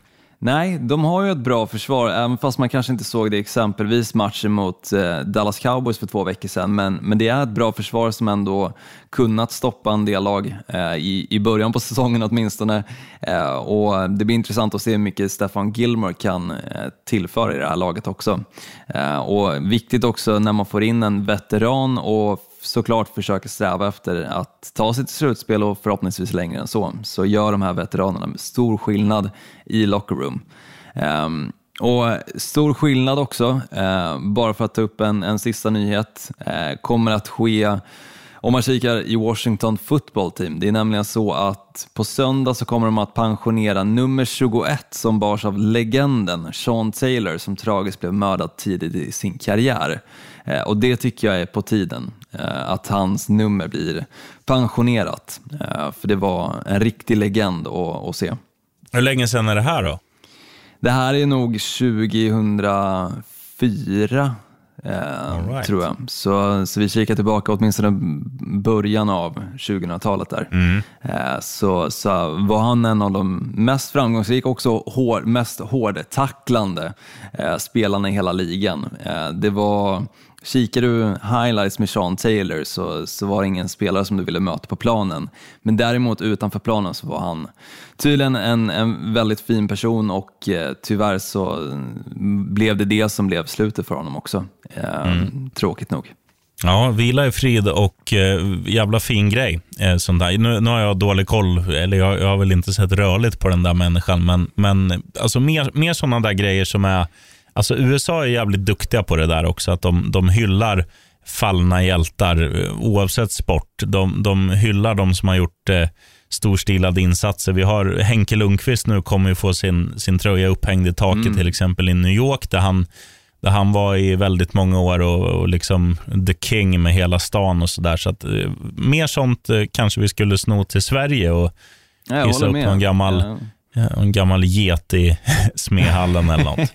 Nej, de har ju ett bra försvar, även fast man kanske inte såg det exempelvis matchen mot eh, Dallas Cowboys för två veckor sedan. Men, men det är ett bra försvar som ändå kunnat stoppa en del lag eh, i, i början på <laughs> säsongen åtminstone. Eh, och det blir intressant att se hur mycket Stefan Gilmore kan eh, tillföra i det här laget också. Eh, och viktigt också när man får in en veteran och såklart försöker sträva efter att ta sig till slutspel och förhoppningsvis längre än så, så gör de här veteranerna stor skillnad i locker room. Um, och stor skillnad också, eh, bara för att ta upp en, en sista nyhet, eh, kommer att ske om man kikar i Washington football team. Det är nämligen så att på söndag så kommer de att pensionera nummer 21 som bars av legenden Sean Taylor som tragiskt blev mördad tidigt i sin karriär. Eh, och det tycker jag är på tiden, att hans nummer blir pensionerat. Eh, för det var en riktig legend att, att se. Hur länge sedan är det här då? Det här är nog 2004, eh, right. tror jag. Så, så vi kikar tillbaka åtminstone början av 2000-talet där. Eh, så, så var han en av de mest framgångsrika, också hår, mest hårdtacklande eh, spelarna i hela ligan. Eh, det var Kikar du highlights med Sean Taylor så, så var det ingen spelare som du ville möta på planen. Men däremot utanför planen så var han tydligen en, en väldigt fin person och eh, tyvärr så mm, blev det det som blev slutet för honom också. Eh, Tråkigt nog. Ja, vila i frid och eh, jävla fin grej. Eh, sånt där. Nu, nu har jag dålig koll, eller jag, jag har väl inte sett rörligt på den där människan, men, men alltså mer, mer sådana där grejer som är... Alltså USA är jävligt duktiga på det där också, att de, de hyllar fallna hjältar eh, oavsett sport. De, de hyllar de som har gjort eh, storstilade insatser. Vi har Henke Lundqvist nu kommer ju få sin, sin tröja upphängd i taket till exempel i New York där han där han var i väldigt många år och, och liksom the king med hela stan och sådär. Så att, eh, mer sånt eh, kanske vi skulle sno till Sverige och hissa upp någon gammal Ja, En gammal get i <laughs> Smedhallen eller något. <laughs>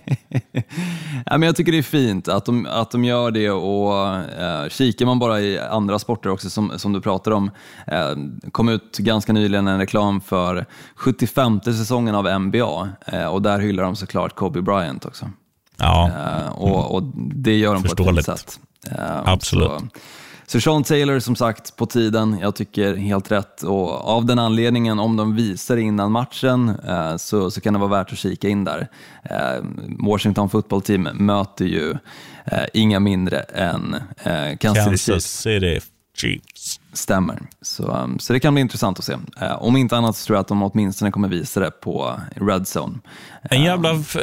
Ja, men jag tycker det är fint att de, att de gör det och eh, kikar man bara i andra sporter också som, som du pratar om. Eh, kom ut ganska nyligen en reklam för 75 säsongen av NBA eh, och där hyllar de såklart Kobe Bryant också. Ja, Eh, och, och det gör de på ett fint sätt. Eh, Absolut. Så, så Sean Taylor som sagt på tiden, jag tycker helt rätt. Och av den anledningen om de visar innan matchen eh, så, så kan det vara värt att kika in där. Eh, Washington football team möter ju eh, inga mindre än eh, Kansas City. Kansas City Stämmer. Så, um, så det kan bli intressant att se. Eh, om inte annat så tror jag att de åtminstone kommer visa det på Red Zone. En jävla f-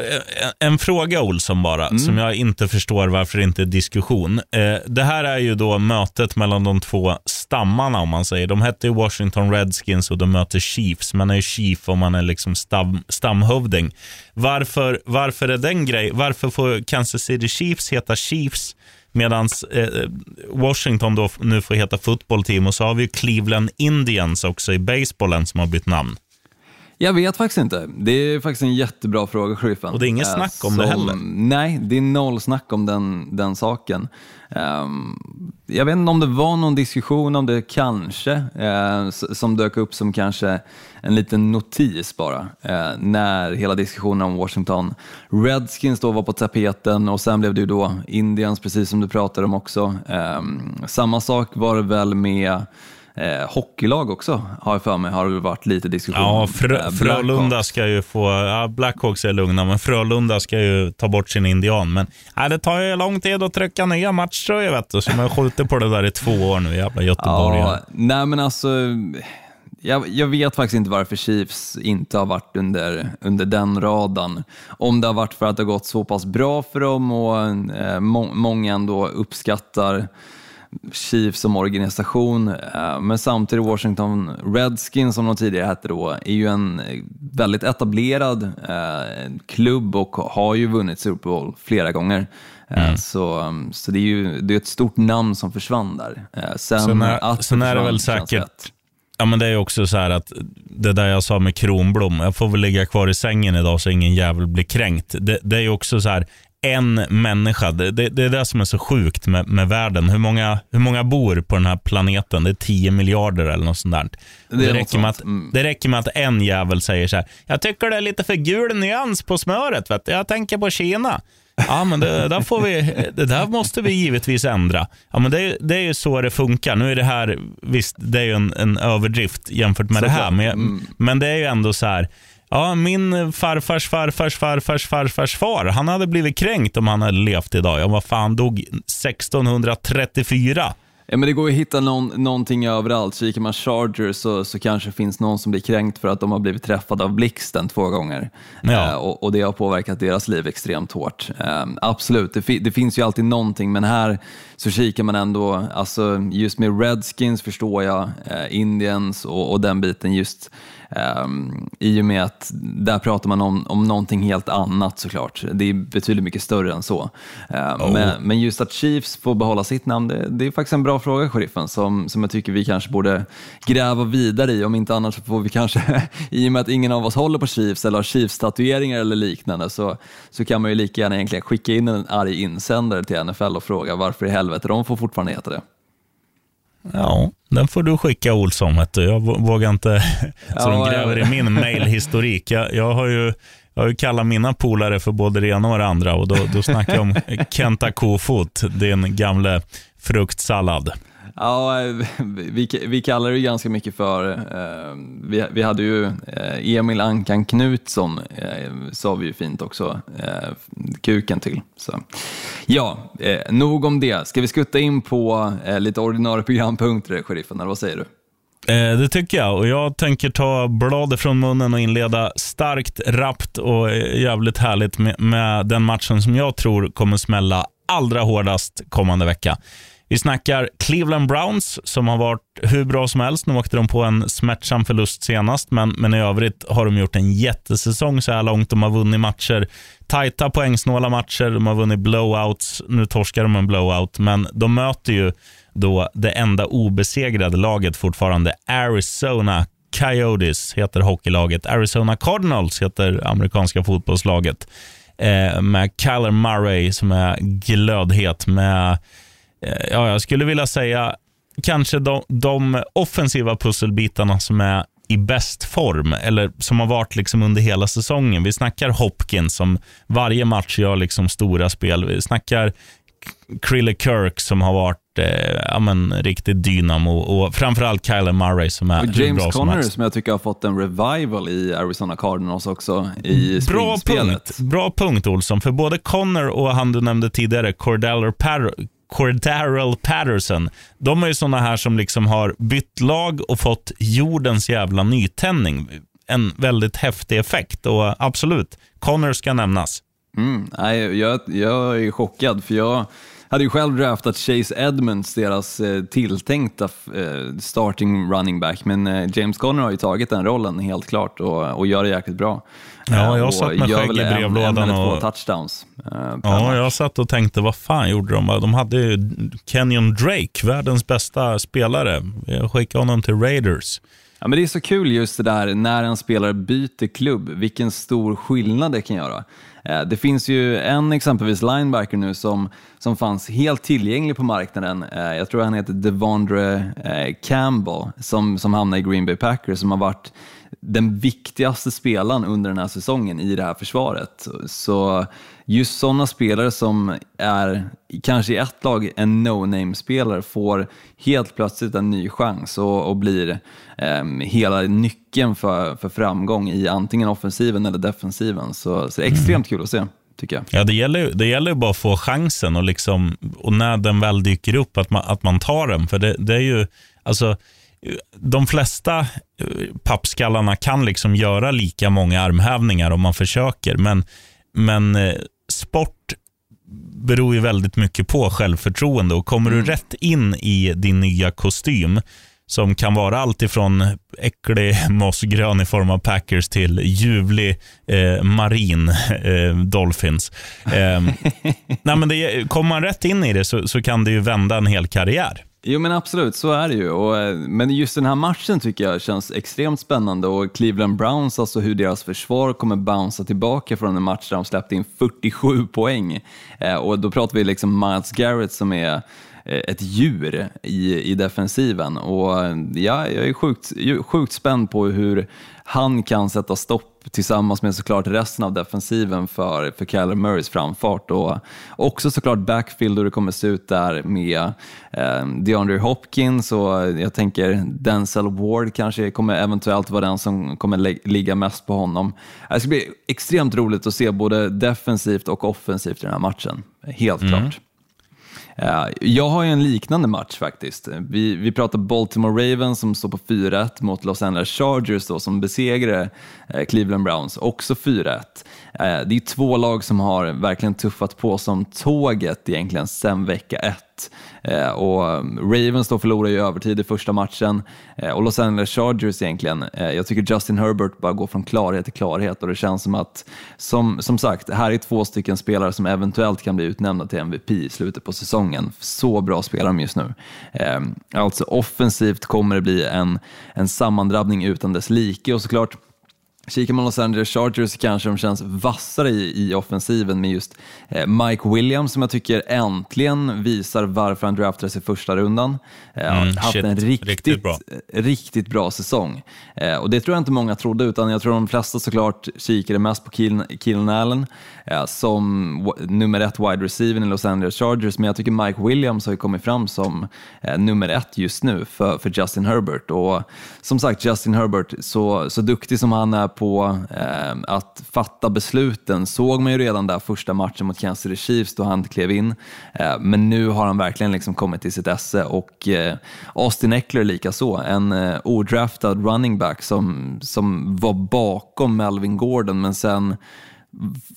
en, fråga Olsson bara, Mm. som jag inte förstår varför det inte är diskussion. Eh, det här är ju då mötet mellan de två stammarna om man säger. De hette Washington Redskins och de möter Chiefs. Man är ju chief om man är liksom stam, stamhövding. Varför, varför är den grej? Varför får Kansas City Chiefs heta Chiefs medan eh, Washington då nu får heta football team och så har vi ju Cleveland Indians också i basebollen som har bytt namn. Jag vet faktiskt inte. Det är faktiskt en jättebra fråga, sheriffen. Och det är inget Eh, snack om det heller. Nej, det är noll snack om den, den saken. Ehm, jag vet inte om det var någon diskussion om det kanske, s- som dök upp som kanske en liten notis bara, eh, när hela diskussionen om Washington Redskins då var på tapeten och sen blev det ju då Indians, precis som du pratade om också. Ehm, samma sak var det väl med Eh, hockeylag också, har jag för mig, har det varit lite diskussion Ja. Frö, Eh, Frölunda ska ju få, ja, Blackhawks är lugna, men Frölunda ska ju ta bort sin indian. Men ja, det tar ju lång tid att trycka nya matchtröjor, vet du. Så man har skjutit på det där i två år nu, jävla göteborgare. Ja, nej men alltså, jag, jag vet faktiskt inte varför Chiefs inte har varit under, under den radarn. Om det har varit för att det har gått så pass bra för dem och eh, må, många ändå uppskattar Chiefs som organisation, eh, men samtidigt Washington Redskins som de tidigare hette då, är ju en väldigt etablerad eh, klubb och har ju vunnit Super Bowl flera gånger. Eh, Så, så det är ju det är ett stort namn som försvann där. Eh, Sen, Sen är- att sen är det väl säkert-. Ja, men det är också så här att det där jag sa med Kronblom, jag får väl ligga kvar i sängen idag så ingen jävel blir kränkt. Det, det är också så här, en människa, det, det, det är det som är så sjukt med, med världen. Hur många, hur många bor på den här planeten? Det är 10 miljarder eller något sånt där. Det Det, räcker med att, Mm. det räcker med att en jävel säger så här, jag tycker det är lite för gul nyans på smöret, vet du. jag tänker på Kina. Ja, men det, där får vi, det där måste vi givetvis ändra. Ja, men det, är- det är ju så det funkar. Nu är det här, visst, det är ju en, en överdrift jämfört med det här, men, Mm. men det är ju ändå så här, ja, min farfars farfars farfars farfars far, han hade blivit kränkt om han hade levt idag. Ja, vad fan, dog 1634. Ja, men det går att hitta någon, någonting överallt. Kikar man Chargers så, så kanske finns någon som blir kränkt för att de har blivit träffade av blixten två gånger. Ja. Eh, och, och det har påverkat deras liv extremt hårt. Eh, absolut, det, fi, det finns ju alltid någonting, men här så kikar man ändå, alltså just med Redskins förstår jag, eh, Indians och, och den biten just Um, I och med att där pratar man om, om någonting helt annat såklart. Det är betydligt mycket större än så. Uh, men, men just att Chiefs får behålla sitt namn, det, det är faktiskt en bra fråga, sheriffen, som, som jag tycker vi kanske borde gräva vidare i. Om inte annat så får vi kanske, <laughs> i och med att ingen av oss håller på Chiefs eller har Chiefs-tatueringar eller liknande, så, så kan man ju lika gärna egentligen skicka in en arg insändare till NFL och fråga varför i helvete de får fortfarande heta det. Ja, den får du skicka Olsson. Jag vå- vågar inte, <laughs> så de gräver i min mailhistorik. Jag, jag har ju jag har ju kallat mina polare för både det ena och det andra och då, då snackar jag om <laughs> Kenta Kofot, din gamle fruktsallad. Ja, vi, vi kallar det ganska mycket för, eh, vi, vi hade ju eh, Emil Ankan Knutsson, eh, sa vi ju fint också, eh, kuken till. Så. Ja, eh, nog om det. Ska vi skutta in på eh, lite ordinarie programpunkter, sheriffen, eller vad säger du? Eh, det tycker jag och jag tänker ta bladet från munnen och inleda starkt, rappt och eh, jävligt härligt med, med den matchen som jag tror kommer smälla allra hårdast kommande vecka. Vi snackar Cleveland Browns som har varit hur bra som helst. Nu åkte de på en smärtsam förlust senast, men, men i övrigt har de gjort en jättesäsong så här långt. De har vunnit matcher, tajta poängsnåla matcher, de har vunnit blowouts. Nu torskar de en blowout, men de möter ju då det enda obesegrade laget fortfarande, Arizona Coyotes heter hockeylaget. Arizona Cardinals heter amerikanska fotbollslaget. Eh, med Kyler Murray som är glödhet. Med, ja, jag skulle vilja säga kanske de, de offensiva pusselbitarna som är i bäst form, eller som har varit liksom under hela säsongen. Vi snackar Hopkins som varje match gör liksom stora spel. Vi snackar Krille Kirk som har varit eh, ja, men, riktigt dynamo och framförallt Kyler Murray som är Och hur James bra som Conner helst. som jag tycker har fått en revival i Arizona Cardinals också i Bra punkt, bra punkt Olsson, för både Connor och han du nämnde tidigare, Cordell Par Cordarrell Patterson, de är ju såna här som liksom har bytt lag och fått jordens jävla nytändning. En väldigt häftig effekt och absolut, Connor ska nämnas. Mm, nej, jag, jag är chockad för jag hade ju själv draftat Chase Edmonds, deras eh, tilltänkta eh, starting running back, men eh, James Conner har ju tagit den rollen helt klart och, och gör det jäkligt bra. Ja, jag satt med skägg i brevlådan En och- två touchdowns. eh, Ja, match. jag satt och tänkte, vad fan gjorde de? De hade ju Kenyon Drake, världens bästa spelare. Jag skickade honom till Raiders. Ja, men det är så kul just det där när en spelare byter klubb, vilken stor skillnad det kan göra. Eh, Det finns ju en exempelvis linebacker nu som, som fanns helt tillgänglig på marknaden. Eh, Jag tror han heter Devondre eh, Campbell som, som hamnade i Green Bay Packers som har varit den viktigaste spelaren under den här säsongen i det här försvaret. Så just sådana spelare som är kanske i ett lag en no-name-spelare får helt plötsligt en ny chans och, och blir eh, hela nyckeln för, för framgång i antingen offensiven eller defensiven. Så, så det är extremt kul att se. Ja, det gäller, ju- det gäller bara att få chansen och, liksom, och när den väl dyker upp att man, att man tar den. För det, det är ju, alltså, de flesta eh, pappskallarna kan liksom göra lika många armhävningar om man försöker. Men, men eh, sport beror ju väldigt mycket på självförtroende och kommer du rätt in i din nya kostym som kan vara allt ifrån äcklig <laughs> mossgrön i form av Packers till ljuvlig eh, marin <laughs> eh, Dolphins. Eh, <laughs> nej, men det, kommer man rätt in i det så, så kan det ju vända en hel karriär. Jo men absolut, så är det ju. Och, eh, men just den här matchen tycker jag känns extremt spännande och Cleveland Browns, alltså hur deras försvar kommer bouncea tillbaka från en match där de släppte in 47 poäng. Eh, och då pratar vi liksom Miles Garrett som är eh, ett djur i, i defensiven. Och eh, ja, jag är sjukt, sjukt spänd på hur han kan sätta stopp tillsammans med såklart resten av defensiven för, för Kyler Murrays framfart och också såklart backfield hur det kommer se ut där med eh, DeAndre Hopkins och jag tänker Denzel Ward kanske kommer eventuellt vara den som kommer ligga mest på honom. Det ska bli extremt roligt att se både defensivt och offensivt i den här matchen, helt klart. Eh, jag har ju en liknande match faktiskt. Vi, vi pratar Baltimore Ravens som står på 4-1 mot Los Angeles Chargers då, som besegrade eh, Cleveland Browns, också 4-1. Eh, det är två lag som har verkligen tuffat på som tåget egentligen sen vecka 1. Eh, Och um, Ravens då förlorar ju övertid i första matchen eh, och Los Angeles Chargers egentligen, eh, jag tycker Justin Herbert bara går från klarhet till klarhet och det känns som att, som, som sagt, här är två stycken spelare som eventuellt kan bli utnämnda till MVP i slutet på säsongen. Så bra spelar de just nu. Eh, Alltså offensivt kommer det bli en, en sammandrabbning utan dess like och såklart Kikar man Los Angeles Chargers kanske de känns vassare i, i offensiven med just eh, Mike Williams som jag tycker äntligen visar varför han draftades i första rundan. Eh, Mm, haft shit. en riktigt, Riktigt bra. riktigt bra säsong. Eh, och det tror jag inte många trodde, utan jag tror de flesta såklart kikade mest på Keenan Allen som nummer ett wide receiver i Los Angeles Chargers, men jag tycker Mike Williams har ju kommit fram som nummer ett just nu för, för Justin Herbert. Och som sagt, Justin Herbert, så, så duktig som han är på eh, att fatta besluten, såg man ju redan där första matchen mot Kansas City Chiefs då han klev in. Eh, men nu har han verkligen liksom kommit till sitt esse och eh, Austin Eckler likaså, en eh, odraftad running back som, som var bakom Melvin Gordon men sen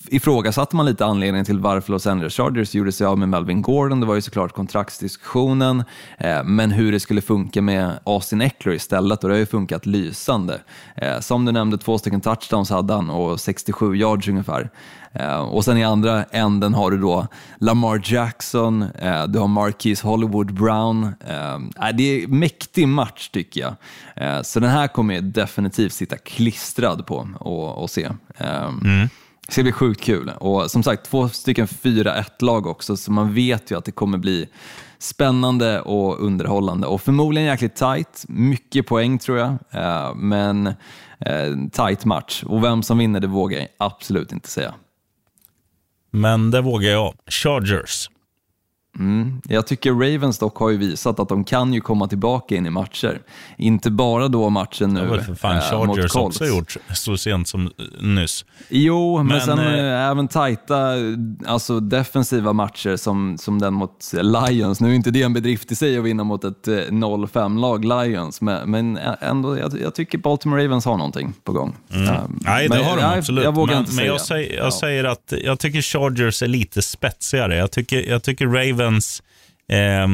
ifrågasatte man lite anledningen till varför Los Angeles Chargers gjorde sig av med Melvin Gordon. Det var ju såklart kontraktsdiskussionen, eh, men hur det skulle funka med Austin Eckler istället och det har ju funkat lysande. Eh, som du nämnde, två stycken touchdowns hade han och 67 yards ungefär. Eh, och sen i andra änden har du då Lamar Jackson, eh, du har Marquise Hollywood Brown. Eh, eh det är en mäktig match tycker jag. Eh, så den här kommer jag definitivt sitta klistrad på och, och se. Eh, mm. Det ska bli sjukt kul. Och som sagt, två stycken 4-1-lag också, så man vet ju att det kommer bli spännande och underhållande och förmodligen jäkligt tight. Mycket poäng tror jag, eh, men eh, tight match. Och vem som vinner det vågar jag absolut inte säga. Men det vågar jag. Chargers. Mm. Jag tycker Ravens dock har ju visat att de kan ju komma tillbaka in i matcher. Inte bara då matchen nu Det har väl för fan äh, Chargers också gjort så sent som eh, nyss. Jo, men, men sen äh, även tajta alltså defensiva matcher som, som den mot Lions. Nu är inte det en bedrift i sig att vinna mot ett 0-5-lag Lions, men, men ändå, jag, jag, tycker Baltimore Ravens har någonting på gång. Mm. Uh, Nej, det har de absolut. Jag, jag vågar men, inte men säga. jag, säger, jag ja. säger att jag tycker Chargers är lite spetsigare. Jag tycker, jag tycker Ravens Ravens, eh,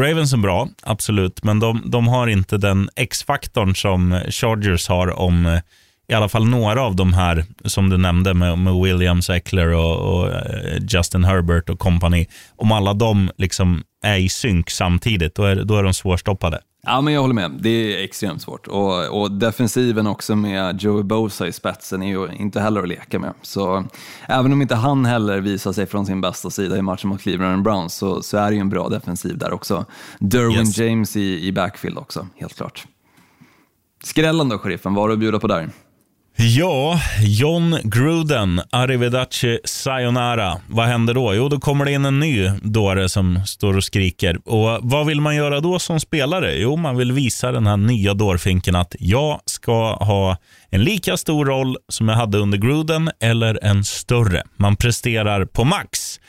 Ravens är bra, absolut, men de, de har inte den X-faktorn som Chargers har om eh, i alla fall några av de här som du nämnde med, med Williams, Eckler och, och eh, Justin Herbert och company. Om alla de liksom är i synk samtidigt, då är, då är de svårstoppade. Ja, men jag håller med. Det är extremt svårt. Och, och defensiven också med Joey Bosa i spetsen är ju inte heller att leka med. Så även om inte han heller visar sig från sin bästa sida i matchen mot Cleveland Browns så, så är det ju en bra defensiv där också. Derwin yes. James i, i backfield också, helt klart. Skrällen då, sheriffen, vad har du att bjuda på där? Ja, John Gruden, arrivederci sayonara. Vad händer då? Jo, då kommer det in en ny dåre som står och skriker. Och Vad vill man göra då som spelare? Jo, man vill visa den här nya dårfinken att jag ska ha en lika stor roll som jag hade under Gruden eller en större. Man presterar på max.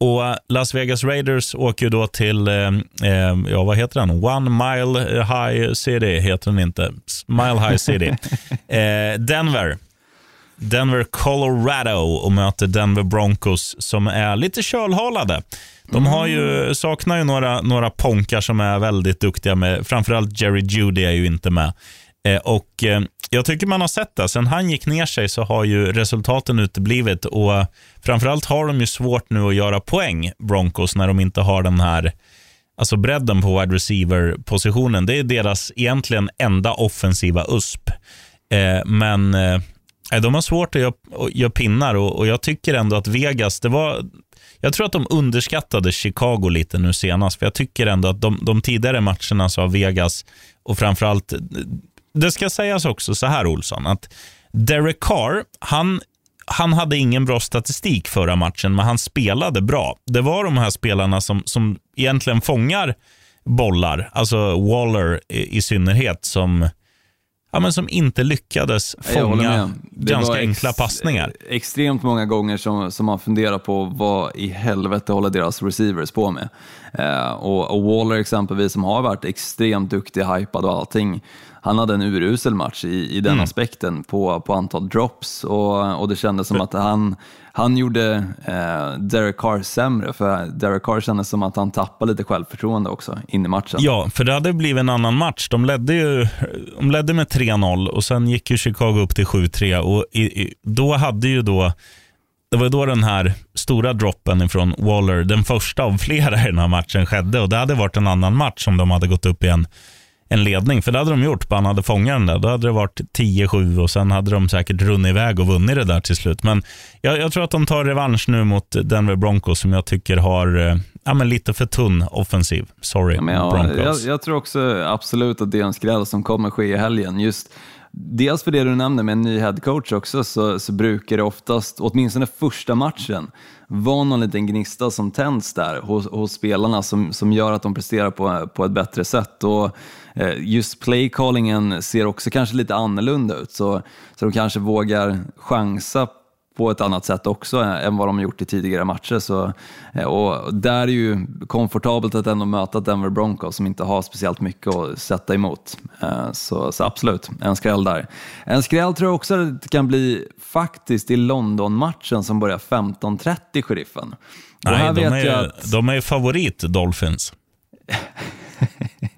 Och Las Vegas Raiders åker ju då till, eh, eh, ja vad heter den? One Mile High City heter den inte. Mile High City. <laughs> eh, Denver. Denver, Colorado och möter Denver Broncos som är lite kölhalade. De har ju, saknar ju några, några ponkar som är väldigt duktiga med, framförallt Jerry Judy är ju inte med. Eh, och eh, Jag tycker man har sett det. Sen han gick ner sig så har ju resultaten uteblivit och framförallt har de ju svårt nu att göra poäng, Broncos, när de inte har den här alltså bredden på wide receiver-positionen. Det är deras egentligen enda offensiva USP. Eh, men de har svårt att göra, göra pinnar och, jag tycker ändå att Vegas, det var jag tror att de underskattade Chicago lite nu senast, för jag tycker ändå att de, de tidigare matcherna så har Vegas och framförallt det ska sägas också så här Olsson, att Derek Carr, han, han hade ingen bra statistik förra matchen, men han spelade bra. Det var de här spelarna som, som egentligen fångar bollar, alltså Waller i, i synnerhet, som ja, men som inte lyckades fånga ganska enkla passningar. Extremt många gånger som, som man funderar på vad i helvete håller deras receivers på med. Eh, och, och, Waller exempelvis som har varit extremt duktig, hypad och allting, han hade en urusel match i, i den mm. aspekten på, på antal drops och, och det kändes som att han, han gjorde eh, Derek Carr sämre, för Derek Carr kändes som att han tappade lite självförtroende också in i matchen. Ja, för det hade blivit en annan match. De ledde, ju, de ledde med 3-0 och sen gick ju Chicago upp till 7-3 och i, i, då hade ju då det var då den här stora droppen från Waller, den första av flera i den här matchen skedde och det hade varit en annan match om de hade gått upp i en en ledning. För det hade de gjort, bara han hade fångat den där. Då hade det varit 10-7 och sen hade de säkert runnit iväg och vunnit det där till slut. Men jag, jag tror att de tar revansch nu mot Denver Broncos som jag tycker har eh, ja, men lite för tunn offensiv. Sorry, ja, ja, Broncos. Jag, jag, tror också absolut att det är en skräll som kommer ske i helgen. Just Dels för det du nämner med en ny headcoach också, så, så brukar det oftast, åtminstone första matchen, vara någon liten gnista som tänds där hos, hos spelarna som, som gör att de presterar på, på ett bättre sätt. Och just playcallingen ser också kanske lite annorlunda ut, så, så de kanske vågar chansa på ett annat sätt också än vad de gjort i tidigare matcher. Så, eh, och där är ju komfortabelt att ändå möta Denver Broncos som inte har speciellt mycket att sätta emot. Eh, så, så absolut, en skräll där. En skräll tror jag också att det kan bli faktiskt i London-matchen som börjar 15.30, sheriffen. Nej, de, är, jag att... de är favorit, Dolphins. <laughs>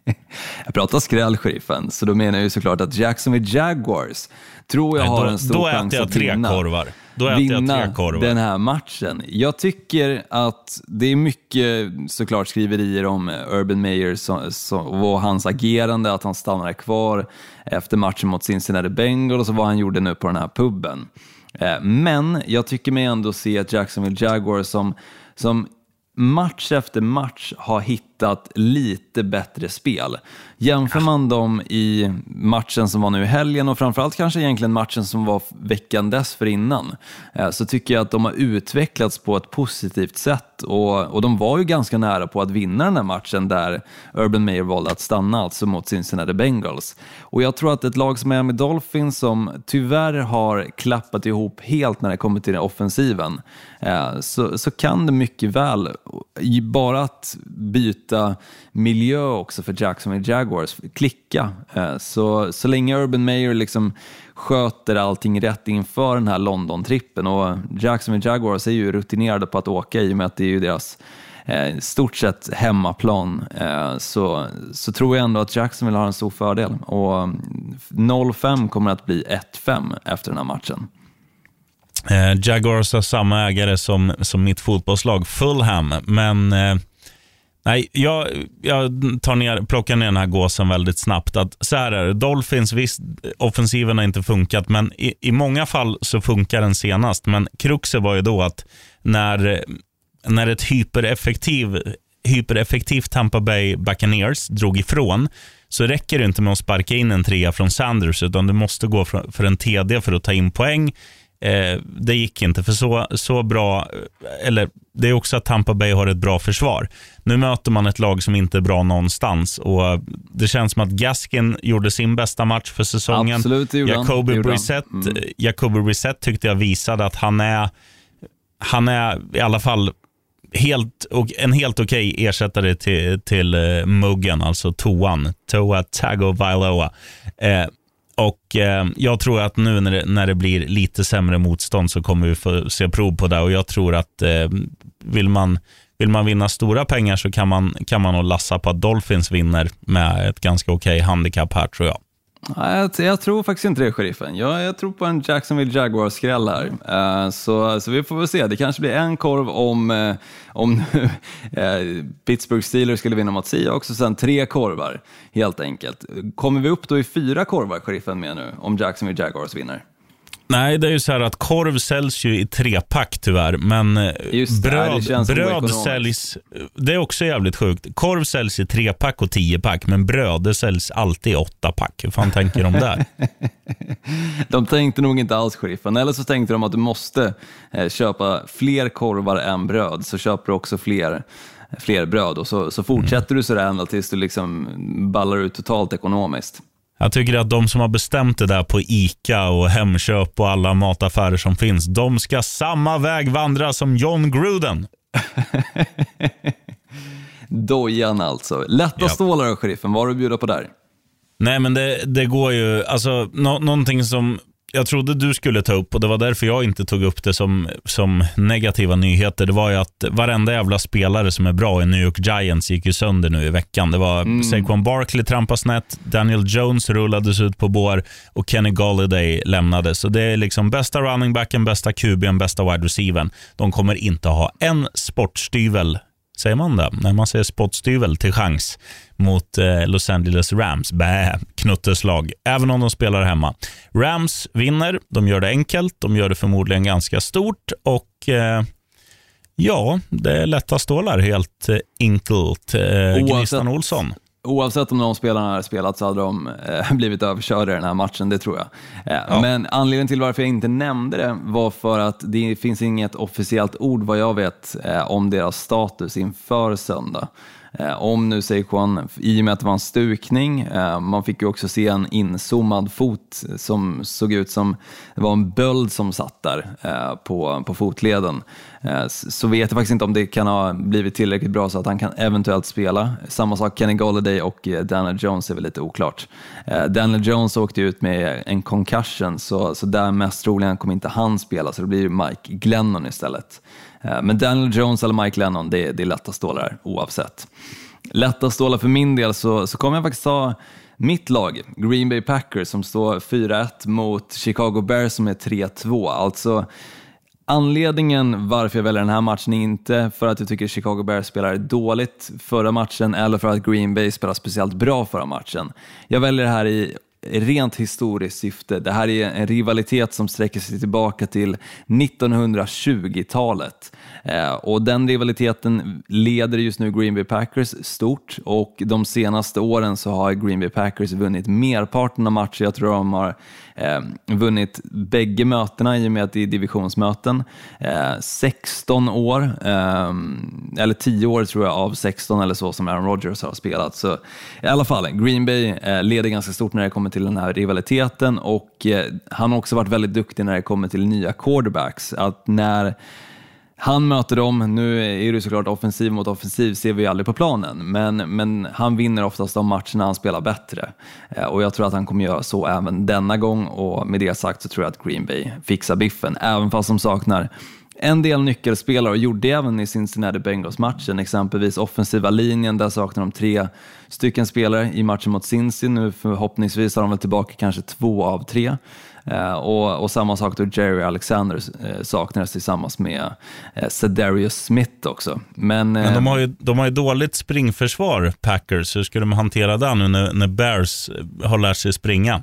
<laughs> Jag pratar skräll, sheriffen, så då menar jag ju såklart att Jacksonville Jaguars tror jag Nej, har då, en stor chans jag att tre vinna. korvar. Då äter jag vinna tre korvar. den här matchen. Jag tycker att det är mycket såklart skriverier om Urban Meyer och hans agerande, att han stannade kvar efter matchen mot Cincinnati Bengals och vad han gjorde nu på den här puben. Eh, Men jag tycker mig ändå se att Jacksonville Jaguars som, som match efter match har hittat lite bättre spel. Jämför man dem i matchen som var nu i helgen och framförallt kanske egentligen matchen som var veckan dessförinnan eh, så tycker jag att de har utvecklats på ett positivt sätt och, och de var ju ganska nära på att vinna den här matchen där Urban Meyer valde att stanna, alltså mot Cincinnati Bengals. Och jag tror att ett lag som Miami Dolphins som tyvärr har klappat ihop helt när det kommer till den offensiven eh, så, så kan det mycket väl, bara att byta miljö också för Jacksonville Jaguars, klicka. Eh, så, så länge Urban Meyer liksom sköter allting rätt inför den här London-trippen. Och Jacksonville Jaguars är ju rutinerade på att åka i och med att det är ju deras eh, stort sett hemmaplan. Eh, så, så tror jag ändå att Jacksonville har en stor fördel. Och mm, 0-5 kommer att bli 1-5 efter den här matchen. Eh, Jaguars har samma ägare som, som mitt fotbollslag Fulham, men eh, nej, jag, jag tar ner, plockar ner den här gåsen väldigt snabbt. Att, så här är det, Dolphins, visst, offensiven har inte funkat, men i, i många fall så funkar den senast. Men kruxet var ju då att när, när ett hypereffektiv, hypereffektivt Tampa Bay Buccaneers drog ifrån, så räcker det inte med att sparka in en trea från Sanders, utan du måste gå för, för en TD för att ta in poäng. Eh, det gick inte, för så, så bra, eller det är också att Tampa Bay har ett bra försvar. Nu möter man ett lag som inte är bra någonstans och det känns som att Gaskin gjorde sin bästa match för säsongen. Absolut, det gjorde han. Brissett, Mm. Jacoby Brissett tyckte jag visade att han är, han är i alla fall helt, och en helt okej ersättare till, till uh, Muggen, alltså toan, Toa Tagovailoa. Eh, och eh, Jag tror att nu när det, när det blir lite sämre motstånd så kommer vi få se prov på det och jag tror att eh, vill, man, vill man vinna stora pengar så kan man, kan man nog lassa på att Dolphins vinner med ett ganska okej handikapp här tror jag. Nej, jag, jag tror faktiskt inte det, sheriffen. Jag, jag tror på en Jacksonville Jaguars-skräll här. Uh, så, så vi får väl se. Det kanske blir en korv om, uh, om nu <laughs> eh, Pittsburgh Steelers skulle vinna mot Seahawks och sen tre korvar, helt enkelt. Kommer vi upp då i fyra korvar, sheriffen, med nu, om Jacksonville Jaguars vinner? Nej, det är ju så här att korv säljs ju i trepack tyvärr, men eh, det, det bröd, känns bröd säljs... Det är också jävligt sjukt. Korv säljs i trepack och tiopack, men bröd det säljs alltid i åttapack. Hur fan tänker de där? <laughs> De tänkte nog inte alls, sheriffen. Eller så tänkte de att du måste eh, köpa fler korvar än bröd, så köper du också fler fler bröd och så, så fortsätter du sådär ända tills du liksom ballar ut totalt ekonomiskt. Jag tycker att de som har bestämt det där på ICA och Hemköp och alla mataffärer som finns, de ska samma väg vandra som John Gruden. <laughs> Dojan alltså. Lätta Ja. stålar sheriffen. Vad har du att bjuda på där? Nej, men det, det går ju, alltså nå, någonting som jag trodde du skulle ta upp och det var därför jag inte tog upp det som, som negativa nyheter. Det var ju att varenda jävla spelare som är bra i New York Giants gick ju sönder nu i veckan. Det var Saquon Barkley trampas snett, Daniel Jones rullades ut på bår och Kenny Galladay lämnade. Så det är liksom bästa running backen, bästa QB'n, bästa wide receivern. De kommer inte ha en sportstyvel Säger man det? När man säger spottstyvel till chans mot eh, Los Angeles Rams. Bä, knutteslag. Även om de spelar hemma. Rams vinner. De gör det enkelt. De gör det förmodligen ganska stort. Och eh, ja, det är lätta stålar helt eh, enkelt. Eh, Gnistan Olsson. Oavsett om de spelarna hade spelat så hade de eh, <laughs> blivit överkörda i den här matchen, det tror jag. Eh, Men anledningen till varför jag inte nämnde det var för att det finns inget officiellt ord vad jag vet eh, om deras status inför söndag eh, om nu Saquon, i och med att det var en stukning. Eh, man fick ju också se en inzoomad fot som såg ut som det var en böld som satt där eh, på, på fotleden. Eh, så vet jag faktiskt inte om det kan ha blivit tillräckligt bra så att han kan eventuellt spela. Samma sak Kenny Galladay och eh, Daniel Jones är väl lite oklart. Eh, Daniel Jones åkte ut med en concussion så, så där mest troligen kommer inte han spela så det blir Mike Glennon istället. Eh, men Daniel Jones eller Mike Lennon, det, det är lätta stålar oavsett. Lätta stålar för min del så, så kommer jag faktiskt ta mitt lag, Green Bay Packers, som står 4-1 mot Chicago Bears som är 3-2. Alltså Anledningen varför jag väljer den här matchen är inte för att jag tycker Chicago Bears spelade dåligt förra matchen eller för att Green Bay spelade speciellt bra förra matchen. Jag väljer det här i rent historiskt syfte. Det här är en rivalitet som sträcker sig tillbaka till 1920-talet. Eh, och den rivaliteten leder just nu Green Bay Packers stort och de senaste åren så har Green Bay Packers vunnit merparten av matcher. Jag tror de har eh, vunnit bägge mötena i och med att det är divisionsmöten. Eh, 16 år, eh, eller 10 år tror jag av 16 eller så som Aaron Rodgers har spelat. Så i alla fall, Green Bay eh, leder ganska stort när det kommer till den här rivaliteten och eh, han har också varit väldigt duktig när det kommer till nya quarterbacks. Att när han möter dem, nu är det såklart offensiv mot offensiv ser vi aldrig på planen, men, men han vinner oftast de matcherna han spelar bättre. Eh, och jag tror att han kommer göra så även denna gång och med det sagt så tror jag att Green Bay fixar biffen, även fast de saknar en del nyckelspelare och gjorde även i Cincinnati Bengals-matchen, exempelvis offensiva linjen, där saknar de tre stycken spelare i matchen mot Cincy. Nu förhoppningsvis har de väl tillbaka kanske två av tre. Uh, och, och, samma sak då Jerry Alexander uh, saknades tillsammans med uh, Cedarius Smith också. Men, Men de, har ju, de har ju dåligt springförsvar, Packers. Hur ska de hantera det nu när, när Bears har lärt sig springa?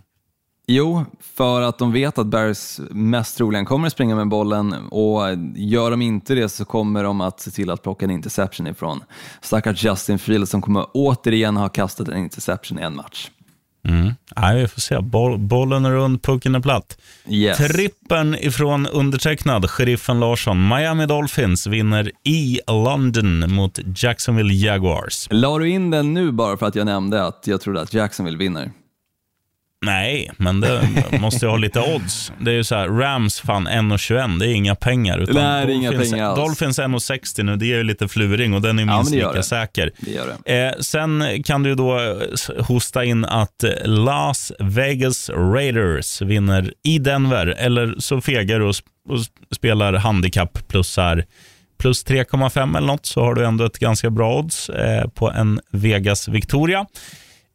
Jo, för att de vet att Bears mest troligen kommer att springa med bollen och gör de inte det så kommer de att se till att plocka en interception ifrån stackars Justin Fields som kommer återigen ha kastat en interception i en match. Mm. Nej, vi får se. Boll, bollen är rund, pucken är platt. Yes. Trippen ifrån undertecknad, sheriffen Larsson. Miami Dolphins vinner i London mot Jacksonville Jaguars. La du in den nu bara för att jag nämnde att jag trodde att Jacksonville vinner? Nej, men det måste ju ha lite odds. Det är ju så här, Rams fan 1,21, det är inga pengar. Utan Nej, det är inga pengar alls. Dolphins 1,60 nu, det är ju lite fluring och den är minst ja, lika säker. Det gör det. Eh, sen kan du då hosta in att Las Vegas Raiders vinner i Denver, eller så fegar du och, och spelar handikapp plus här plus 3,5 eller något, så har du ändå ett ganska bra odds eh, på en Vegas Victoria.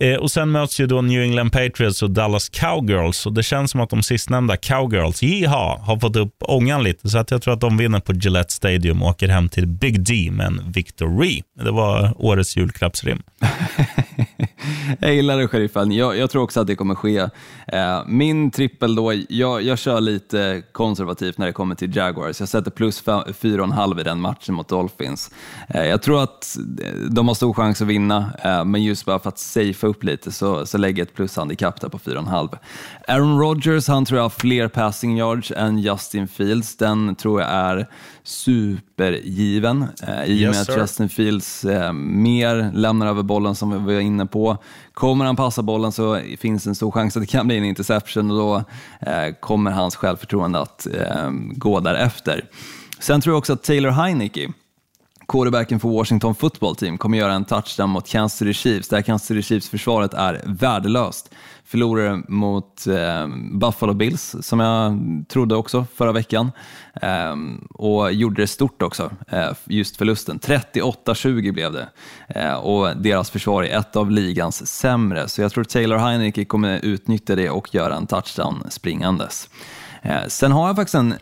Eh, och Sen möts ju då New England Patriots och Dallas Cowgirls. Och Det känns som att de sistnämnda Cowgirls, jiha, har fått upp ångan lite. Så att jag tror att de vinner på Gillette Stadium och åker hem till Big D med en victory. Det var årets julklappsrim. <laughs> jag gillar det, sheriffen. Jag, jag, tror också att det kommer ske. Eh, min trippel då, jag, jag kör lite konservativt när det kommer till Jaguars. Jag sätter plus 4,5 i den matchen mot Dolphins. Eh, jag tror att de har stor chans att vinna, eh, men just bara för att safea upp lite så, så lägger jag ett plushandikapp där på 4,5. Aaron Rodgers, han tror jag har fler passing yards än Justin Fields. Den tror jag är super supergiven eh, i och med att Justin Fields eh, mer lämnar över bollen som vi var inne på. Kommer han passa bollen så finns en stor chans att det kan bli en interception och då eh, kommer hans självförtroende att eh, gå därefter. Sen tror jag också att Taylor Heineke quarterbacken för Washington football team kommer göra en touchdown mot Kansas City Chiefs, där Kansas City Chiefs-försvaret är värdelöst. Förlorade mot eh, Buffalo Bills, som jag trodde också förra veckan, eh, och gjorde det stort också, eh, just förlusten. 38-20 blev det, eh, och deras försvar är ett av ligans sämre, så jag tror Taylor Heineke kommer utnyttja det och göra en touchdown springandes. Eh, sen har jag faktiskt en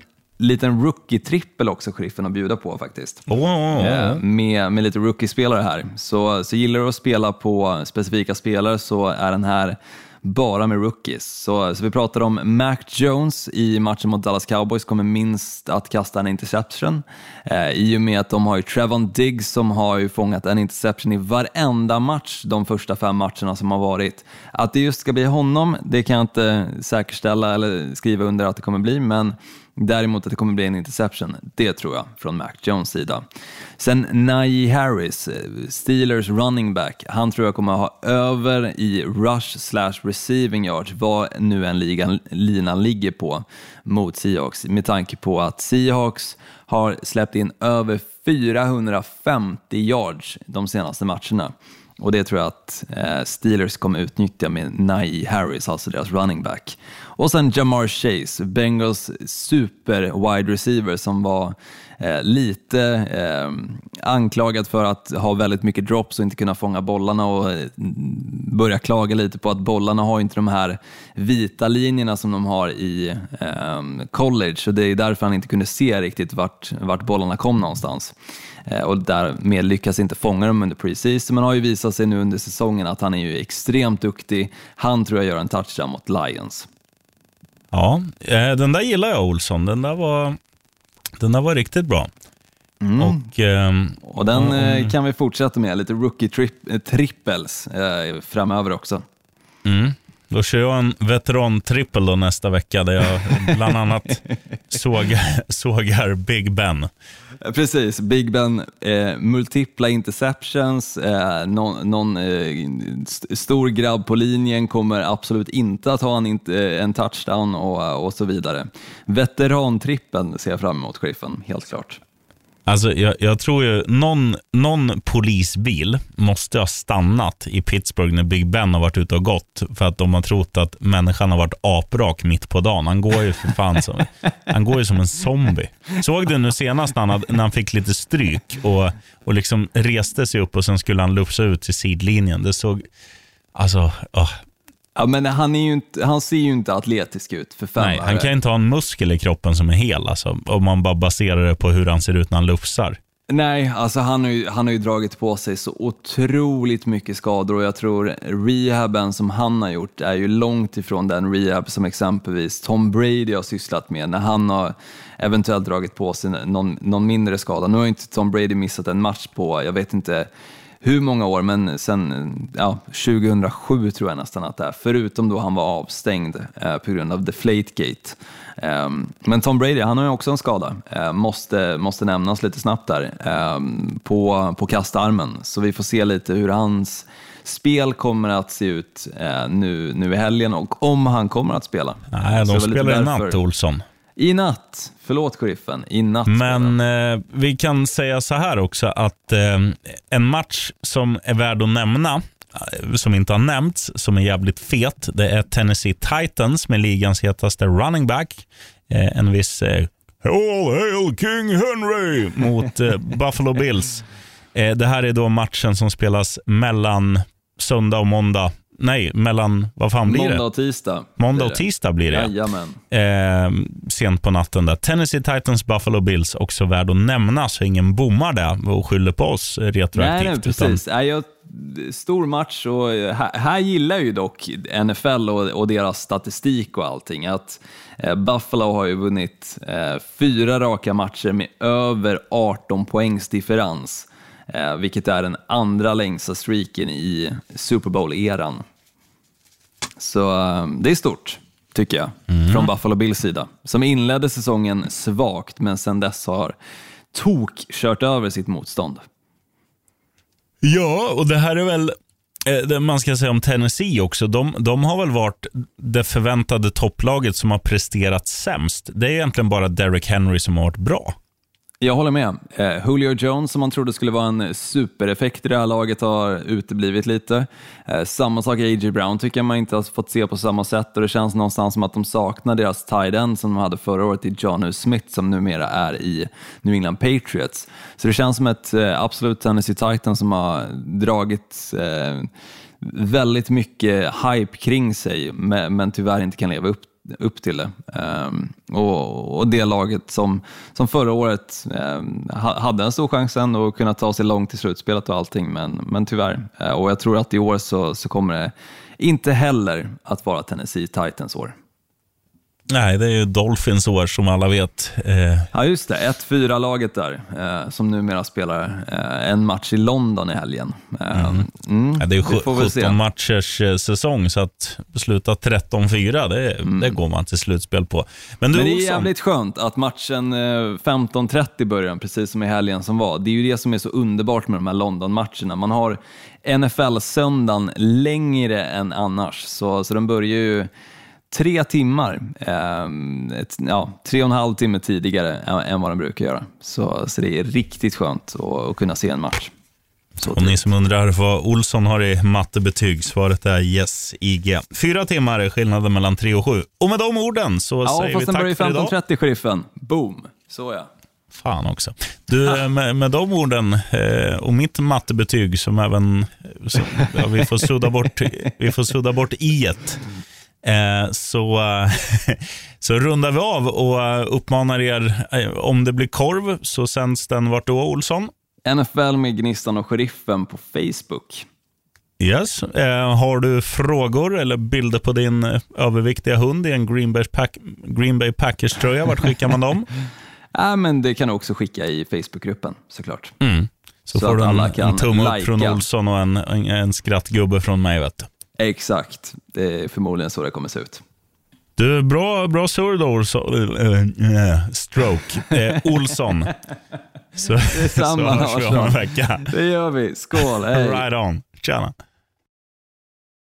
liten rookie-trippel också, sheriffen, att bjuda på faktiskt. Oh, oh, oh. Med, med lite rookie-spelare här. Så, så gillar du att spela på specifika spelare så är den här bara med rookies. Så, så vi pratar om Mac Jones i matchen mot Dallas Cowboys kommer minst att kasta en interception. Eh, I och med att de har ju Trevon Diggs som har ju fångat en interception i varenda match de första fem matcherna som har varit. Att det just ska bli honom, det kan jag inte säkerställa eller skriva under att det kommer bli, men Däremot att det kommer bli en interception, det tror jag från Mac Jones sida. Sen Najee Harris, eh, Steelers running back, han tror jag kommer ha över i rush slash receiving yards, vad nu en ligan, linan ligger på mot Seahawks, med tanke på att Seahawks har släppt in över 450 yards de senaste matcherna. Och det tror jag att eh, Steelers kommer utnyttja med Najee Harris, alltså deras running back. Och sen Jamar Chase, Bengals super wide receiver som var eh, lite eh, anklagad för att ha väldigt mycket drops och inte kunna fånga bollarna och eh, börja klaga lite på att bollarna har inte de här vita linjerna som de har i eh, college och det är därför han inte kunde se riktigt vart, vart bollarna kom någonstans. Eh, och därmed lyckas inte fånga dem under preseason, men har ju visat sig nu under säsongen att han är ju extremt duktig. Han tror jag gör en touchdown mot Lions. Ja, eh, den där gillar jag Olsson. Den där var, den där var riktigt bra. Mm. Och, ehm, Och den eh, kan vi fortsätta med, lite rookie trip, trippels eh, framöver också. mm, då kör jag en veteran-trippel då nästa vecka där jag bland annat <laughs> sågar, sågar Big Ben. Eh, precis, Big Ben, eh, multipla interceptions, eh, någon, någon eh, st stor grabb på linjen kommer absolut inte att ha en, eh, en touchdown och, och så vidare. Veterantrippen ser jag fram emot, Griffen, helt klart. Alltså, jag, jag, tror ju någon, någon polisbil måste ha stannat i Pittsburgh när Big Ben har varit ute och gått för att de har trott att människan har varit aprak mitt på dagen. Han går ju för fan som, han går ju som en zombie. Såg du nu senast när han, när han fick lite stryk och, och liksom reste sig upp och sen skulle han lufsa ut till sidlinjen. Det såg, alltså, oh, Ja, men han, är ju inte, han ser ju inte atletisk ut för fem Nej, han kan inte ha en muskel i kroppen som är hel, alltså, om man bara baserar det på hur han ser ut när han lufsar. Nej, alltså han har, ju, han har ju dragit på sig så otroligt mycket skador och jag tror rehaben som han har gjort är ju långt ifrån den rehab som exempelvis Tom Brady har sysslat med när han har eventuellt dragit på sig någon, någon mindre skada. Nu har inte Tom Brady missat en match på, jag vet inte, hur många år, men sen ja, 2007 tror jag nästan att det är, förutom då han var avstängd eh, på grund av Deflategate. Eh, men Tom Brady, han har ju också en skada, eh, måste, måste nämnas lite snabbt där, ehm, på, på kastarmen. Så vi får se lite hur hans spel kommer att se ut eh, nu, nu i helgen och om han kommer att spela. Nej, de spelar i natt, Olsson. I natt. Förlåt, sheriffen. I natt. Men eh, vi kan säga så här också att eh, en match som är värd att nämna, eh, som inte har nämnts, som är jävligt fet, det är Tennessee Titans med ligans hetaste running back. Eh, en viss eh, All hail King Henry mot eh, <laughs> Buffalo Bills. Det här är då matchen som spelas mellan söndag och måndag Nej, mellan, vad fan blir Måndag det? Måndag och tisdag. Måndag och tisdag blir det. Jajamän. Eh, sent på natten där. Tennessee Titans, Buffalo Bills, också värd att nämna så ingen bommar där och skyller på oss retroaktivt. Nej, nej precis. Utan... Jag, stor match och här, här gillar ju dock NFL och, och, deras statistik och allting. Att eh, Buffalo har ju vunnit eh, fyra raka matcher med över 18 poängs differens. Eh, vilket är den andra längsta streaken i Super Bowl-eran. Så eh, det är stort, tycker jag, mm. från Buffalo Bills sida. Som inledde säsongen svagt, men sedan dess har tok kört över sitt motstånd. Ja, och det här är väl eh, det man ska säga om Tennessee också. De, de har väl varit det förväntade topplaget som har presterat sämst. Det är egentligen bara Derek Henry som har varit bra. Jag håller med. Eh, Julio Jones, som man trodde skulle vara en supereffekt i det här laget, har uteblivit lite. Eh, samma sak A.J. Brown tycker jag man inte har fått se på samma sätt och det känns någonstans som att de saknar deras tight end som de hade förra året i John U. Smith som numera är i New England Patriots. Så det känns som ett eh, absolut Tennessee Titan som har dragit eh, väldigt mycket hype kring sig men tyvärr inte kan leva upp upp till det. Ehm, och, och, det laget som, som förra året ehm, hade en stor chans att kunna ta sig långt i slutspelet och allting, men, men tyvärr. Eh, och jag tror att i år så, så kommer det inte heller att vara Tennessee Titans år. Nej, det är ju Dolphins år som alla vet. Eh, Ja, just det. 1-4-laget där, eh, som numera spelar eh, en match i London i helgen. Eh, mm, ja, det är ju vi får väl se. 17 matchers eh, säsong, så att sluta 13-4, det, det går man till slutspel på. Men du Mm. Men det är Olsson, jävligt skönt att matchen eh, 15.30 börjar, precis som i helgen som var. Det är ju det som är så underbart med de här London-matcherna. Man har NFL-söndagen längre än annars, så, så den börjar ju tre timmar, eh, ett, ja, tre och en halv timme tidigare än, än vad den brukar göra. Så, så det är riktigt skönt att, att kunna se en match. Så och ni som undrar vad Olsson har i mattebetyg, svaret är yes, IG. Fyra timmar är skillnaden mellan 3 och 7. Och med de orden så Ja, säger fast vi den börjar tack ju för idag. 15.30 sheriffen. Boom! Så ja. Fan också. Du, med, med de orden eh, och mitt mattebetyg som även... Så, ja, vi, får sudda bort, vi får sudda bort i ett. Eh, så, <laughs> så rundar vi av och uppmanar er, eh, om det blir korv så sänds den vart då, Olsson? NFL med Gnistan och Sheriffen på Facebook. Yes. Eh, har du frågor eller bilder på din eh, överviktiga hund i en Green Bay, Pack, Green Bay Packers-tröja, vart skickar man dem? <laughs> Äh, men det kan du också skicka i Facebookgruppen såklart. Mm. Så, Så får du en, en tumme upp från Olsson och en, en, en skrattgubbe från mig. Vet du. Exakt, det är förmodligen så det kommer se ut. Du, bra, bra surr då, Olsson. Eh, stroke. Eh, Olsson. Så, Detsamma, så hörs vi om en vecka. Det gör vi, skål, hej! Right on. Tjena.